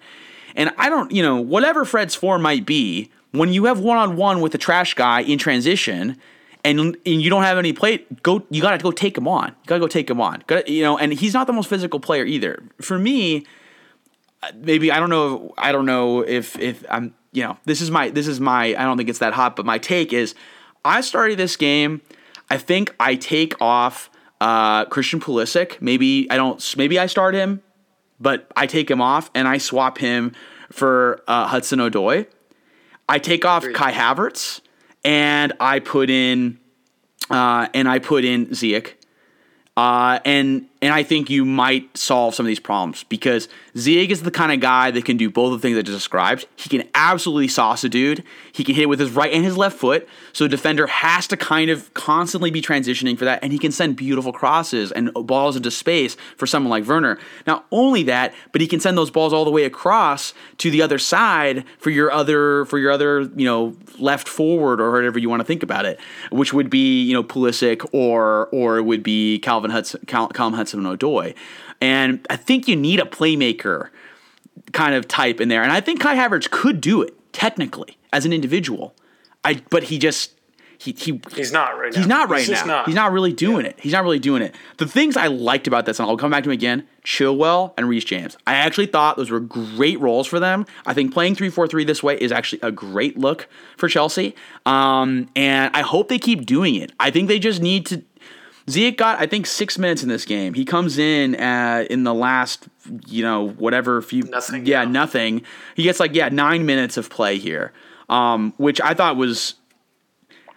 And I don't, you know, whatever Fred's form might be, when you have one on one with a trash guy in transition, and, and you don't have any plate, go you gotta go take him on. You gotta go take him on. Gotta, you know, and he's not the most physical player either. For me, maybe I don't know. I don't know if if I'm you know this is my this is my I don't think it's that hot, but my take is I started this game. I think I take off uh, Christian Pulisic. Maybe I don't. Maybe I start him, but I take him off and I swap him for uh, Hudson Odoi. I take off Agreed. Kai Havertz and I put in uh, and I put in Ziyech. Uh, and and I think you might solve some of these problems because Ziyech is the kind of guy that can do both the things I just described. He can absolutely sauce a dude. He can hit it with his right and his left foot. So a defender has to kind of constantly be transitioning for that. And he can send beautiful crosses and balls into space for someone like Werner. Not only that, but he can send those balls all the way across to the other side for your other for your other you know left forward or whatever you want to think about it, which would be you know Pulisic or or it would be Calvin Hudson, Cal, Calvin Hudson Odoi. And I think you need a playmaker kind of type in there. And I think Kai Havertz could do it technically as an individual. I but he just he, he he's not right now. He's not right he's now. Not. He's not really doing yeah. it. He's not really doing it. The things I liked about this, and I'll come back to him again, Chilwell and Reece James. I actually thought those were great roles for them. I think playing 3-4-3 this way is actually a great look for Chelsea. Um, and I hope they keep doing it. I think they just need to Ziyech got, I think, six minutes in this game. He comes in uh, in the last, you know, whatever few, nothing. Yeah, nothing. He gets like yeah nine minutes of play here, um, which I thought was.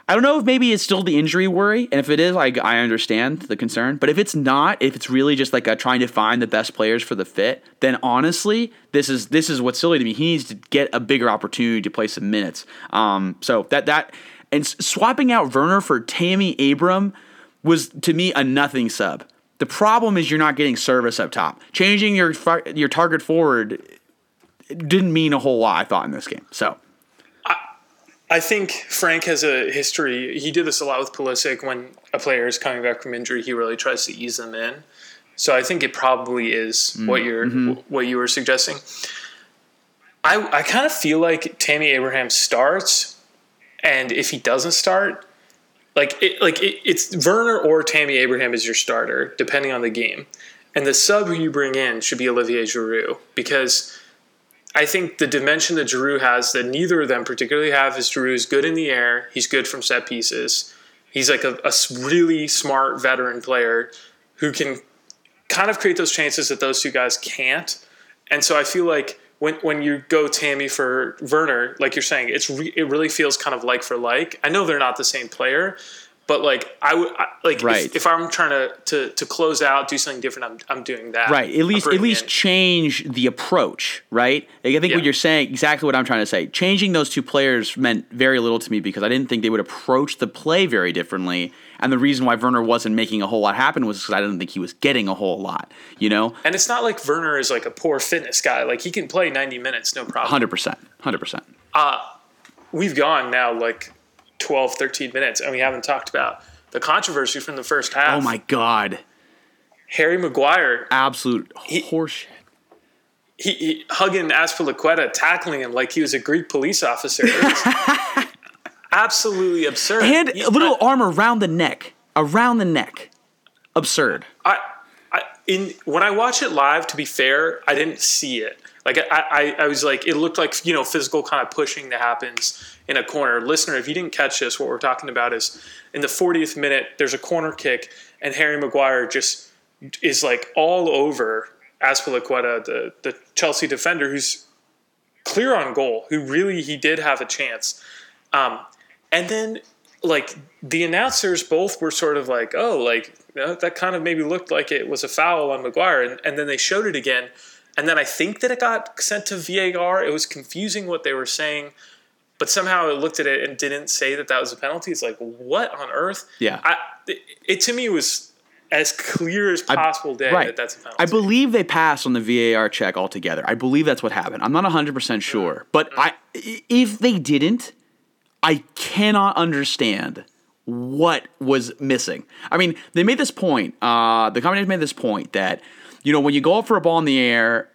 I don't know if maybe it's still the injury worry, and if it is, I, I understand the concern. But if it's not, if it's really just like a trying to find the best players for the fit, then honestly, this is this is what's silly to me. He needs to get a bigger opportunity to play some minutes. Um, so that that and swapping out Werner for Tammy Abraham was to me a nothing sub. The problem is you're not getting service up top. Changing your your target forward didn't mean a whole lot. I thought in this game. So. I think Frank has a history. He did this a lot with Pulisic. When a player is coming back from injury, he really tries to ease them in. So I think it probably is mm what you're mm-hmm. what you were suggesting. I I kind of feel like Tammy Abraham starts, and if he doesn't start, like it, like it, it's Werner or Tammy Abraham is your starter, depending on the game, and the sub who you bring in should be Olivier Giroud because I think the dimension that Giroud has that neither of them particularly have is Giroud is good in the air. He's good from set pieces. He's like a, a really smart veteran player who can kind of create those chances that those two guys can't. And so I feel like when when you go Tammy for Werner, like you're saying, it's re- it really feels kind of like for like. I know they're not the same player, but like I would like Right. if, if I'm trying to, to to close out, do something different, I'm I'm doing that. Right. At least at least in- change the approach, right? Like, I think Yeah. what you're saying exactly what I'm trying to say. Changing those two players meant very little to me because I didn't think they would approach the play very differently. And the reason why Werner wasn't making a whole lot happen was because I didn't think he was getting a whole lot, you know? and it's not like Werner is like a poor fitness guy. Like he can play 90 minutes, no problem. 100%. 100%. Uh, we've gone now like 12, 13 minutes, and we haven't talked about the controversy from the first half. Oh my God. Harry Maguire Absolute horseshit. he, he hugging Azpilicueta, tackling him like he was a Greek police officer. (laughs) Absolutely absurd. And a little arm around the neck. Around the neck. Absurd. I, I, in when I watch it live, to be fair, I didn't see it. Like I, I, I was like, it looked like you know physical kind of pushing that happens in a corner. Listener, if you didn't catch this, what we're talking about is in the 40th minute, there's a corner kick, and Harry Maguire just is like all over Azpilicueta, the the Chelsea defender, who's clear on goal, who really he did have a chance. Um, and then like the announcers both were sort of like, oh, like uh, that kind of maybe looked like it was a foul on Maguire, and, and then they showed it again, and then I think that it got sent to VAR. It was confusing what they were saying, but somehow it looked at it and didn't say that that was a penalty. It's like what on earth? Yeah. I, it, it to me was as clear as possible day Right. that that's a penalty. I believe they passed on the VAR check altogether. I believe that's what happened. I'm not 100% sure. Mm. But I, if they didn't, I cannot understand what was missing. I mean, they made this point. Uh, the commentators made this point that, you know, when you go up for a ball in the air,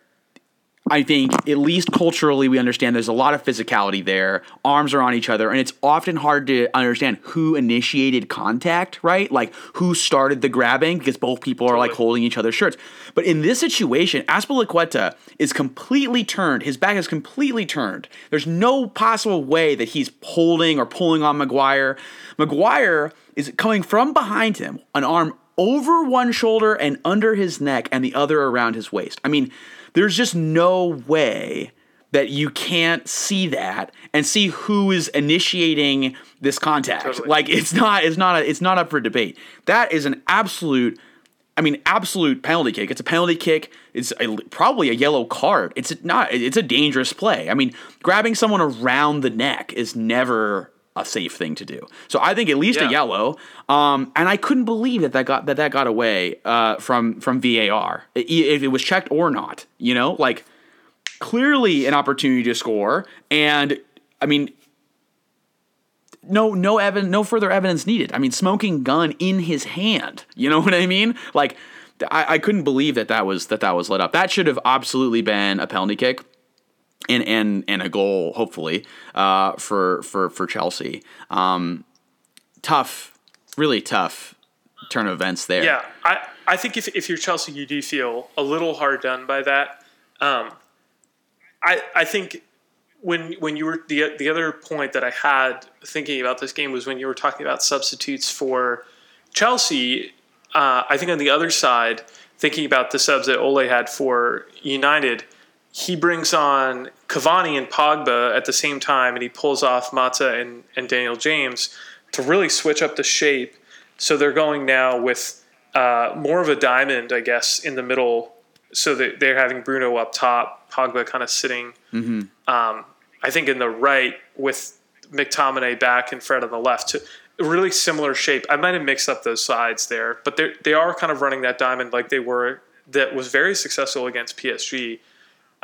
I think at least culturally we understand there's a lot of physicality there. Arms are on each other, and it's often hard to understand who initiated contact, right? Like who started the grabbing because both people are like holding each other's shirts. But in this situation, Azpilicueta is completely turned. His back is completely turned. There's no possible way that he's holding or pulling on Maguire. Maguire is coming from behind him, an arm over one shoulder and under his neck, and the other around his waist. I mean, there's just no way that you can't see that and see who is initiating this contact. Totally. Like it's not it's not a, it's not up for debate. That is an absolute I mean absolute penalty kick. It's a penalty kick. It's a, probably a yellow card. It's not it's a dangerous play. I mean, grabbing someone around the neck is never a safe thing to do. So I think at least a yellow. Um, and I couldn't believe that that got that that got away uh, from from VAR if it was checked or not. You know, like clearly an opportunity to score, and I mean, no no evidence, no further evidence needed. I mean, smoking gun in his hand. You know (laughs) what I mean? Like, I, I couldn't believe that that was that that was lit up. That should have absolutely been a penalty kick. And, and and a goal hopefully uh, for for for Chelsea. Um, tough, really tough turn of events there. Yeah, I, I think if, if you're Chelsea, you do feel a little hard done by that. Um, I I think when when you were the the other point that I had thinking about this game was when you were talking about substitutes for Chelsea. Uh, I think on the other side, thinking about the subs that Ole had for United, he brings on Cavani and Pogba at the same time, and he pulls off Mata and, and Daniel James to really switch up the shape. So they're going now with uh, more of a diamond, I guess, in the middle. So that they're having Bruno up top, Pogba kind of sitting, um, I think, in the right with McTominay back and Fred on the left. So really similar shape. I might have mixed up those sides there, but they they are kind of running that diamond like they were. That was very successful against PSG,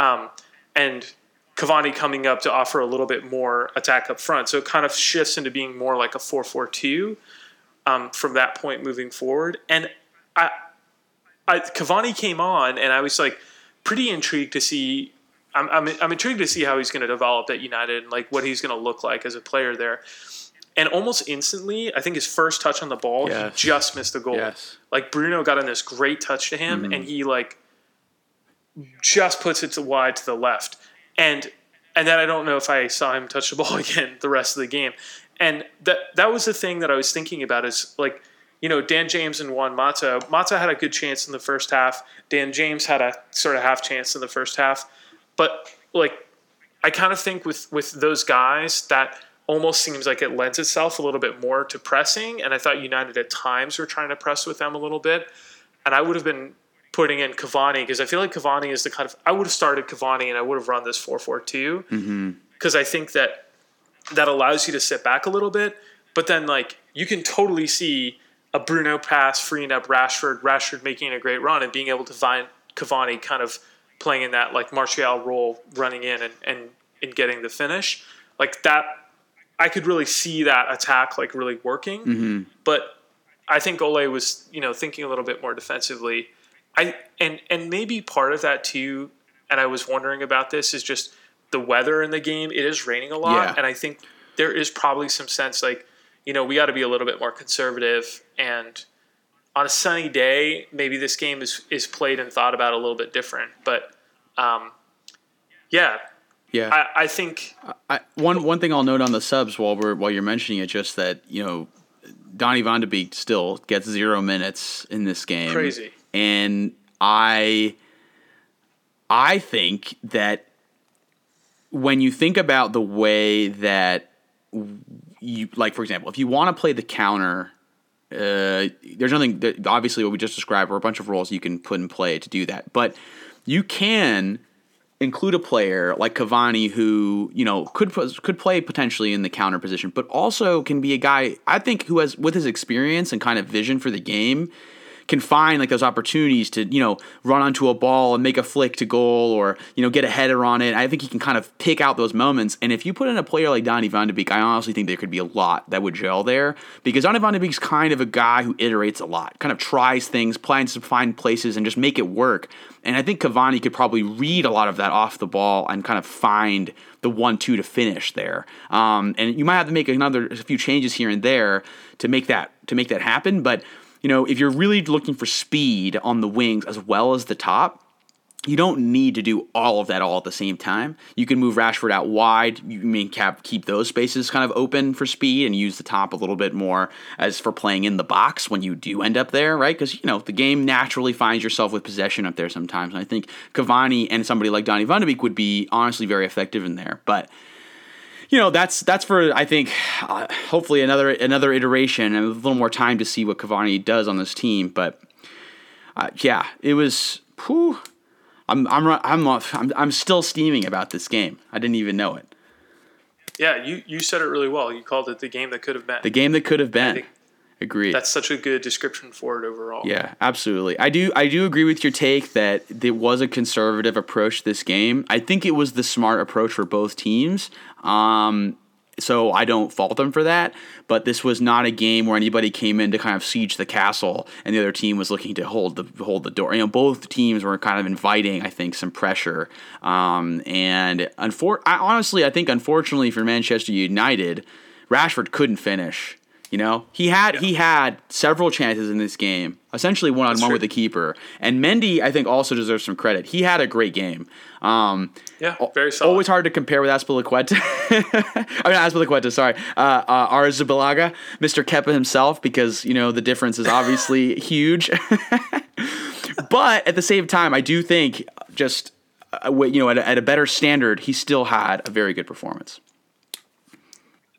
um, and Cavani coming up to offer a little bit more attack up front. So it kind of shifts into being more like a 4 4 2 um, from that point moving forward. And I, I, Cavani came on, and I was like pretty intrigued to see. I'm, I'm, I'm intrigued to see how he's going to develop at United and like what he's going to look like as a player there. And almost instantly, I think his first touch on the ball, Yes. he just missed the goal. Yes. Like Bruno got in this great touch to him, and he like just puts it to wide to the left. and and then I don't know if I saw him touch the (laughs) ball again the rest of the game. And that that was the thing that I was thinking about is like, you know, Dan James and Juan Mata. Mata had a good chance in the first half. Dan James had a sort of half chance in the first half. But like I kind of think with with those guys that almost seems like it lends itself a little bit more to pressing. And I thought United at times were trying to press with them a little bit. And I would have been putting in Cavani because I feel like Cavani is the kind of I would have started Cavani and I would have run this 4-4-2 Mm-hmm. because I think that that allows you to sit back a little bit, but then like you can totally see a Bruno pass freeing up Rashford, Rashford making a great run and being able to find Cavani kind of playing in that like Martial role, running in and and, and getting the finish like that. I could really see that attack like really working, Mm-hmm. but I think Ole was you know thinking a little bit more defensively. I and and maybe part of that too. And I was wondering about this is just the weather in the game. It is raining a lot, Yeah. and I think there is probably some sense like you know we got to be a little bit more conservative and. On a sunny day, maybe this game is, is played and thought about a little bit different. But um, yeah, Yeah. I, I think I, one one thing I'll note on the subs while we're while you're mentioning it, just that you know, Donny Van de Beek still gets zero minutes in this game. Crazy. And I, I think that when you think about the way that you like, for example, if you want to play the counter. Uh, there's nothing that obviously what we just described are a bunch of roles you can put in play to do that, but you can include a player like Cavani who you know could could play potentially in the counter position, but also can be a guy I think who has with his experience and kind of vision for the game can find like those opportunities to you know run onto a ball and make a flick to goal or you know get a header on it. I think he can kind of pick out those moments. And if you put in a player like Donny Van de Beek, I honestly think there could be a lot that would gel there because Donny Van de Beek's kind of a guy who iterates a lot, kind of tries things, plans to find places and just make it work. And I think Cavani could probably read a lot of that off the ball and kind of find the one-two to finish there. Um, and you might have to make another a few changes here and there to make that to make that happen. But you know, if you're really looking for speed on the wings as well as the top, you don't need to do all of that all at the same time. You can move Rashford out wide. You mean cap keep those spaces kind of open for speed and use the top a little bit more as for playing in the box when you do end up there, right? Because you know the game naturally finds yourself with possession up there sometimes. And I think Cavani and somebody like Donny Van de Beek would be honestly very effective in there, but you know that's that's for I think uh, hopefully another another iteration and a little more time to see what Cavani does on this team. But uh, yeah, it was. Whew, I'm I'm I'm I'm I'm still steaming about this game. I didn't even know it. yeah, you you said it really well. You called it the game that could have been. The game that could have been. Agreed. That's such a good description for it overall. Yeah, absolutely. I do I do agree with your take that it was a conservative approach to this game. I think it was the smart approach for both teams. Um, so I don't fault them for that. But this was not a game where anybody came in to kind of siege the castle and the other team was looking to hold the hold the door. You know, both teams were kind of inviting, I think, some pressure. Um, and unfor- I, honestly, I think unfortunately for Manchester United, Rashford couldn't finish. You know, he had he had several chances in this game, essentially one on one with the keeper. And Mendy, I think, also deserves some credit. He had a great game. Um, Yeah, very solid. Always hard to compare with Azpilicueta. (laughs) I mean, Azpilicueta, sorry. Uh, uh, Arrizabalaga, Mr. Kepa himself, because, you know, the difference is obviously (laughs) huge. but at the same time, I do think just, uh, you know, at a, at a better standard, he still had a very good performance.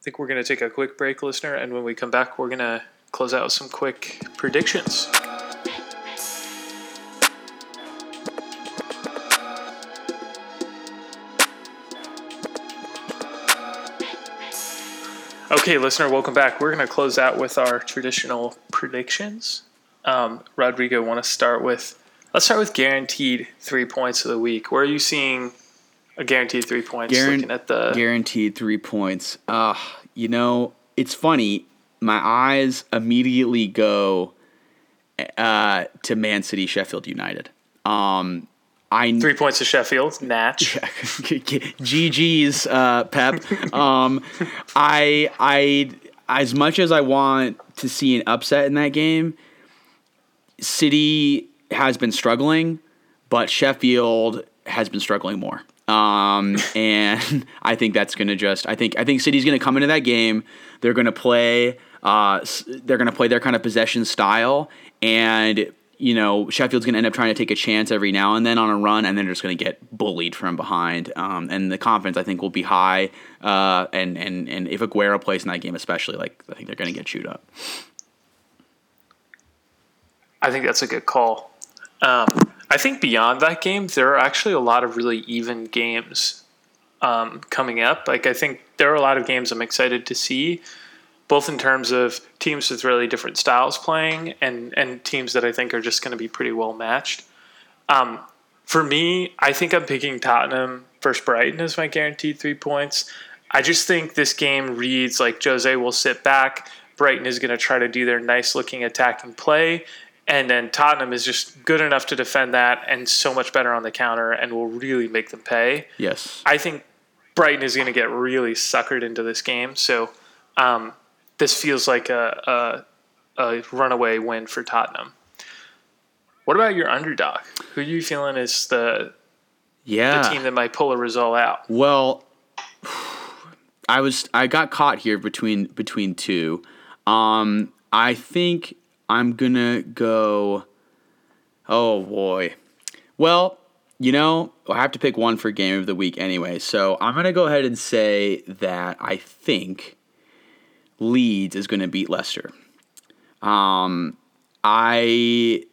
Think we're going to take a quick break, listener, and when we come back, we're going to close out with some quick predictions. Okay, listener, welcome back. We're going to close out with our traditional predictions. Um, Rodrigo, want to start with? Let's start with guaranteed three points of the week. Where are you seeing a guaranteed three points? Guaran- looking at the Guaranteed three points. Uh, you know, it's funny. My eyes immediately go uh, to Man City, Sheffield United. Um, I three points to Sheffield, Natch. GG's (laughs) uh, Pep. Um, I I as much as I want to see an upset in that game, City has been struggling, but Sheffield has been struggling more. Um, (laughs) and I think that's going to just I think I think City's going to come into that game. They're going to play uh, they're going to play their kind of possession style and you know, Sheffield's going to end up trying to take a chance every now and then on a run, and then they're just going to get bullied from behind. Um, and the confidence, I think, will be high. Uh, and, and, and if Aguero plays in that game, especially, like I think they're going to get chewed up. I think that's a good call. Um, I think beyond that game, there are actually a lot of really even games um, coming up. Like I think there are a lot of games I'm excited to see both in terms of teams with really different styles playing and and teams that I think are just going to be pretty well matched. Um, for me, I think I'm picking Tottenham versus Brighton as my guaranteed three points. I just think this game reads like Jose will sit back. Brighton is going to try to do their nice looking attacking play. And then Tottenham is just good enough to defend that and so much better on the counter and will really make them pay. Yes. I think Brighton is going to get really suckered into this game. So um, this feels like a, a, a runaway win for Tottenham. What about your underdog? Who are you feeling is the yeah the team that might pull a result out? Well, (sighs) I was I got caught here between between two. Um, I think I'm gonna go. Oh boy. Well, you know, I have to pick one for game of the week anyway. So I'm gonna go ahead and say that I think Leeds is going to beat Leicester. Um, I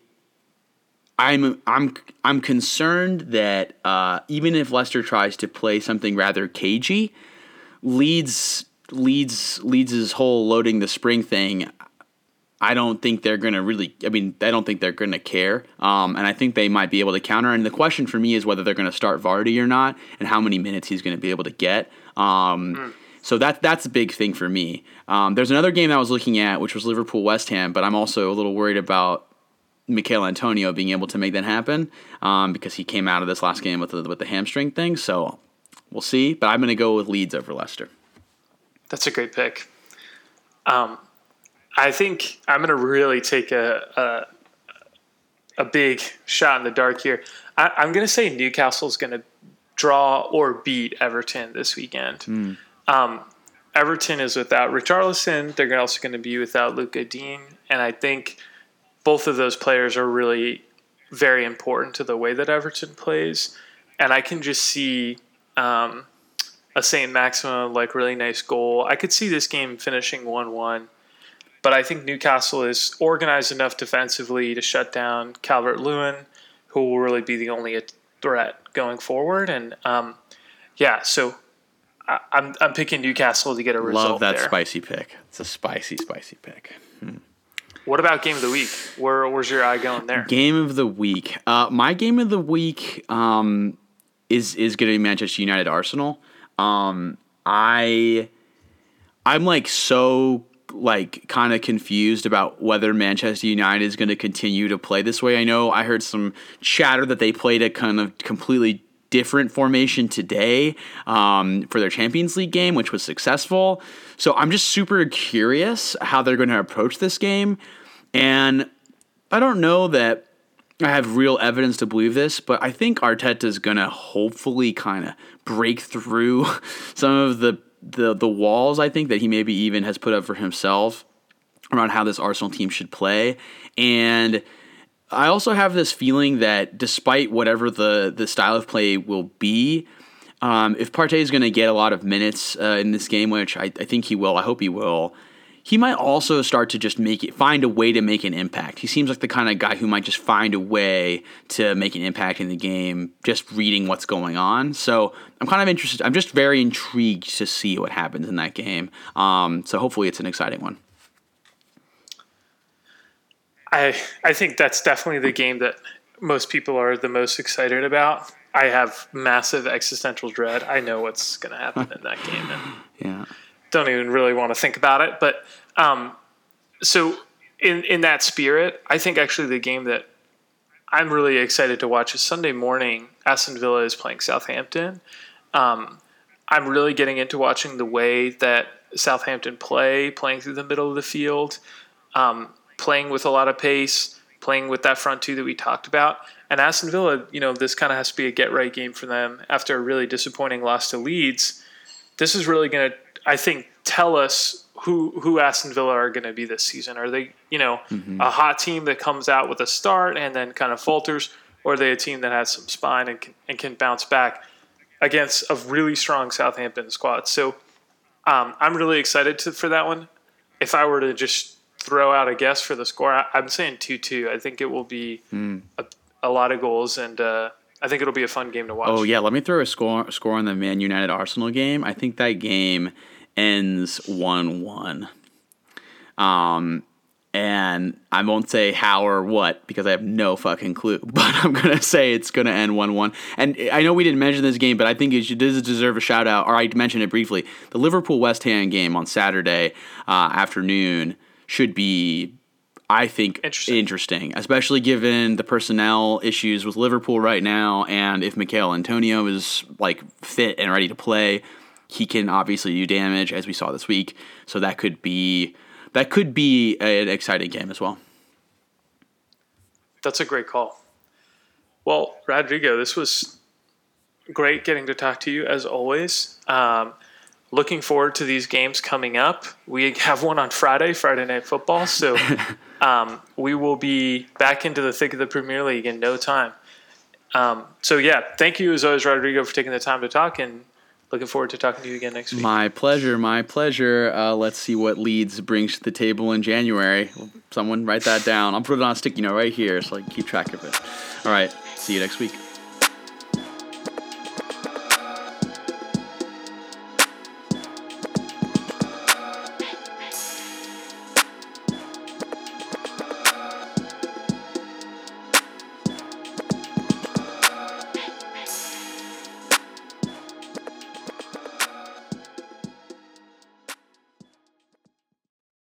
I'm I'm I'm concerned that uh, even if Leicester tries to play something rather cagey, Leeds Leeds Leeds' whole loading the spring thing. I don't think they're gonna really. I mean, I don't think they're gonna care. Um, and I think they might be able to counter. And the question for me is whether they're gonna start Vardy or not, and how many minutes he's gonna be able to get. Um, mm. So that that's a big thing for me. Um, there's another game that I was looking at, which was Liverpool West Ham, but I'm also a little worried about Michail Antonio being able to make that happen um, because he came out of this last game with the, with the hamstring thing. So we'll see. But I'm going to go with Leeds over Leicester. That's a great pick. Um, I think I'm going to really take a, a, a big shot in the dark here. I, am going to say Newcastle's going to draw or beat Everton this weekend. Mm. Um, Everton is without Richarlison. They're also going to be without Lucas Digne, and I think both of those players are really very important to the way that Everton plays. And I can just see um, a Saint Maximin like really nice goal. I could see this game finishing one-one, but I think Newcastle is organized enough defensively to shut down Calvert Lewin, who will really be the only threat going forward. And um, yeah, so I, am I'm picking Newcastle to get a result. Love that there. spicy pick. It's a spicy, spicy pick. Hmm. What about game of the week? Where where's your eye going there? Game of the week. Uh, my game of the week um, is is going to be Manchester United Arsenal. Um, I I'm like so like kind of confused about whether Manchester United is going to continue to play this way. I know I heard some chatter that they played a kind of completely different formation today um, for their Champions League game, which was successful. So I'm just super curious how they're going to approach this game. And I don't know that I have real evidence to believe this, but I think Arteta is going to hopefully kind of break through (laughs) some of the, the the walls I think that he maybe even has put up for himself around how this Arsenal team should play. And I also have this feeling that despite whatever the the style of play will be, um, if Partey is going to get a lot of minutes uh, in this game, which I, I, think he will, I hope he will, he might also start to just make it, find a way to make an impact. He seems like the kind of guy who might just find a way to make an impact in the game, just reading what's going on. So I'm kind of interested. I'm just very intrigued to see what happens in that game. Um, so hopefully it's an exciting one. I I think that's definitely the game that most people are the most excited about. I have massive existential dread. I know what's going to happen in that game, and yeah, don't even really want to think about it. But um, so in in that spirit, I think actually the game that I'm really excited to watch is Sunday morning. Aston Villa is playing Southampton. Um, I'm really getting into watching the way that Southampton play, playing through the middle of the field. Um, playing with a lot of pace, playing with that front two that we talked about. And Aston Villa, you know, this kind of has to be a get right game for them after a really disappointing loss to Leeds. This is really going to, I think, tell us who who Aston Villa are going to be this season. Are they, you know, mm-hmm. a hot team that comes out with a start and then kind of falters, or are they a team that has some spine and can, and can bounce back against a really strong Southampton squad? So um, I'm really excited to, for that one. If I were to just throw out a guess for the score, I, am saying 2 2. I think it will be mm. a, a, lot of goals, and uh, I think it'll be a fun game to watch. Oh, yeah. Let me throw a score, score on the Man United Arsenal game. I think that game ends 1 1. Um, and I won't say how or what because I have no fucking clue. (laughs) But I'm gonna say it's gonna end one one. And I know we didn't mention this game, but I think it does deserve a shout out. Or I mentioned it briefly. The Liverpool West Ham game on Saturday uh, afternoon should be. I think interesting. interesting, especially given the personnel issues with Liverpool right now, and if Michail Antonio is like fit and ready to play, he can obviously do damage as we saw this week. So that could be that could be an exciting game as well. That's a great call. Well, Rodrigo, this was great getting to talk to you as always. Um, looking forward to these games coming up. We have one on Friday, Friday Night Football. So (laughs) um, we will be back into the thick of the Premier League in no time. Um, so, yeah, thank you as always, Rodrigo, for taking the time to talk. And looking forward to talking to you again next week. My pleasure. My pleasure. Uh, let's see what Leeds brings to the table in January. Someone write that down. I'll put it on a sticky note right here so I can keep track of it. All right. See you next week.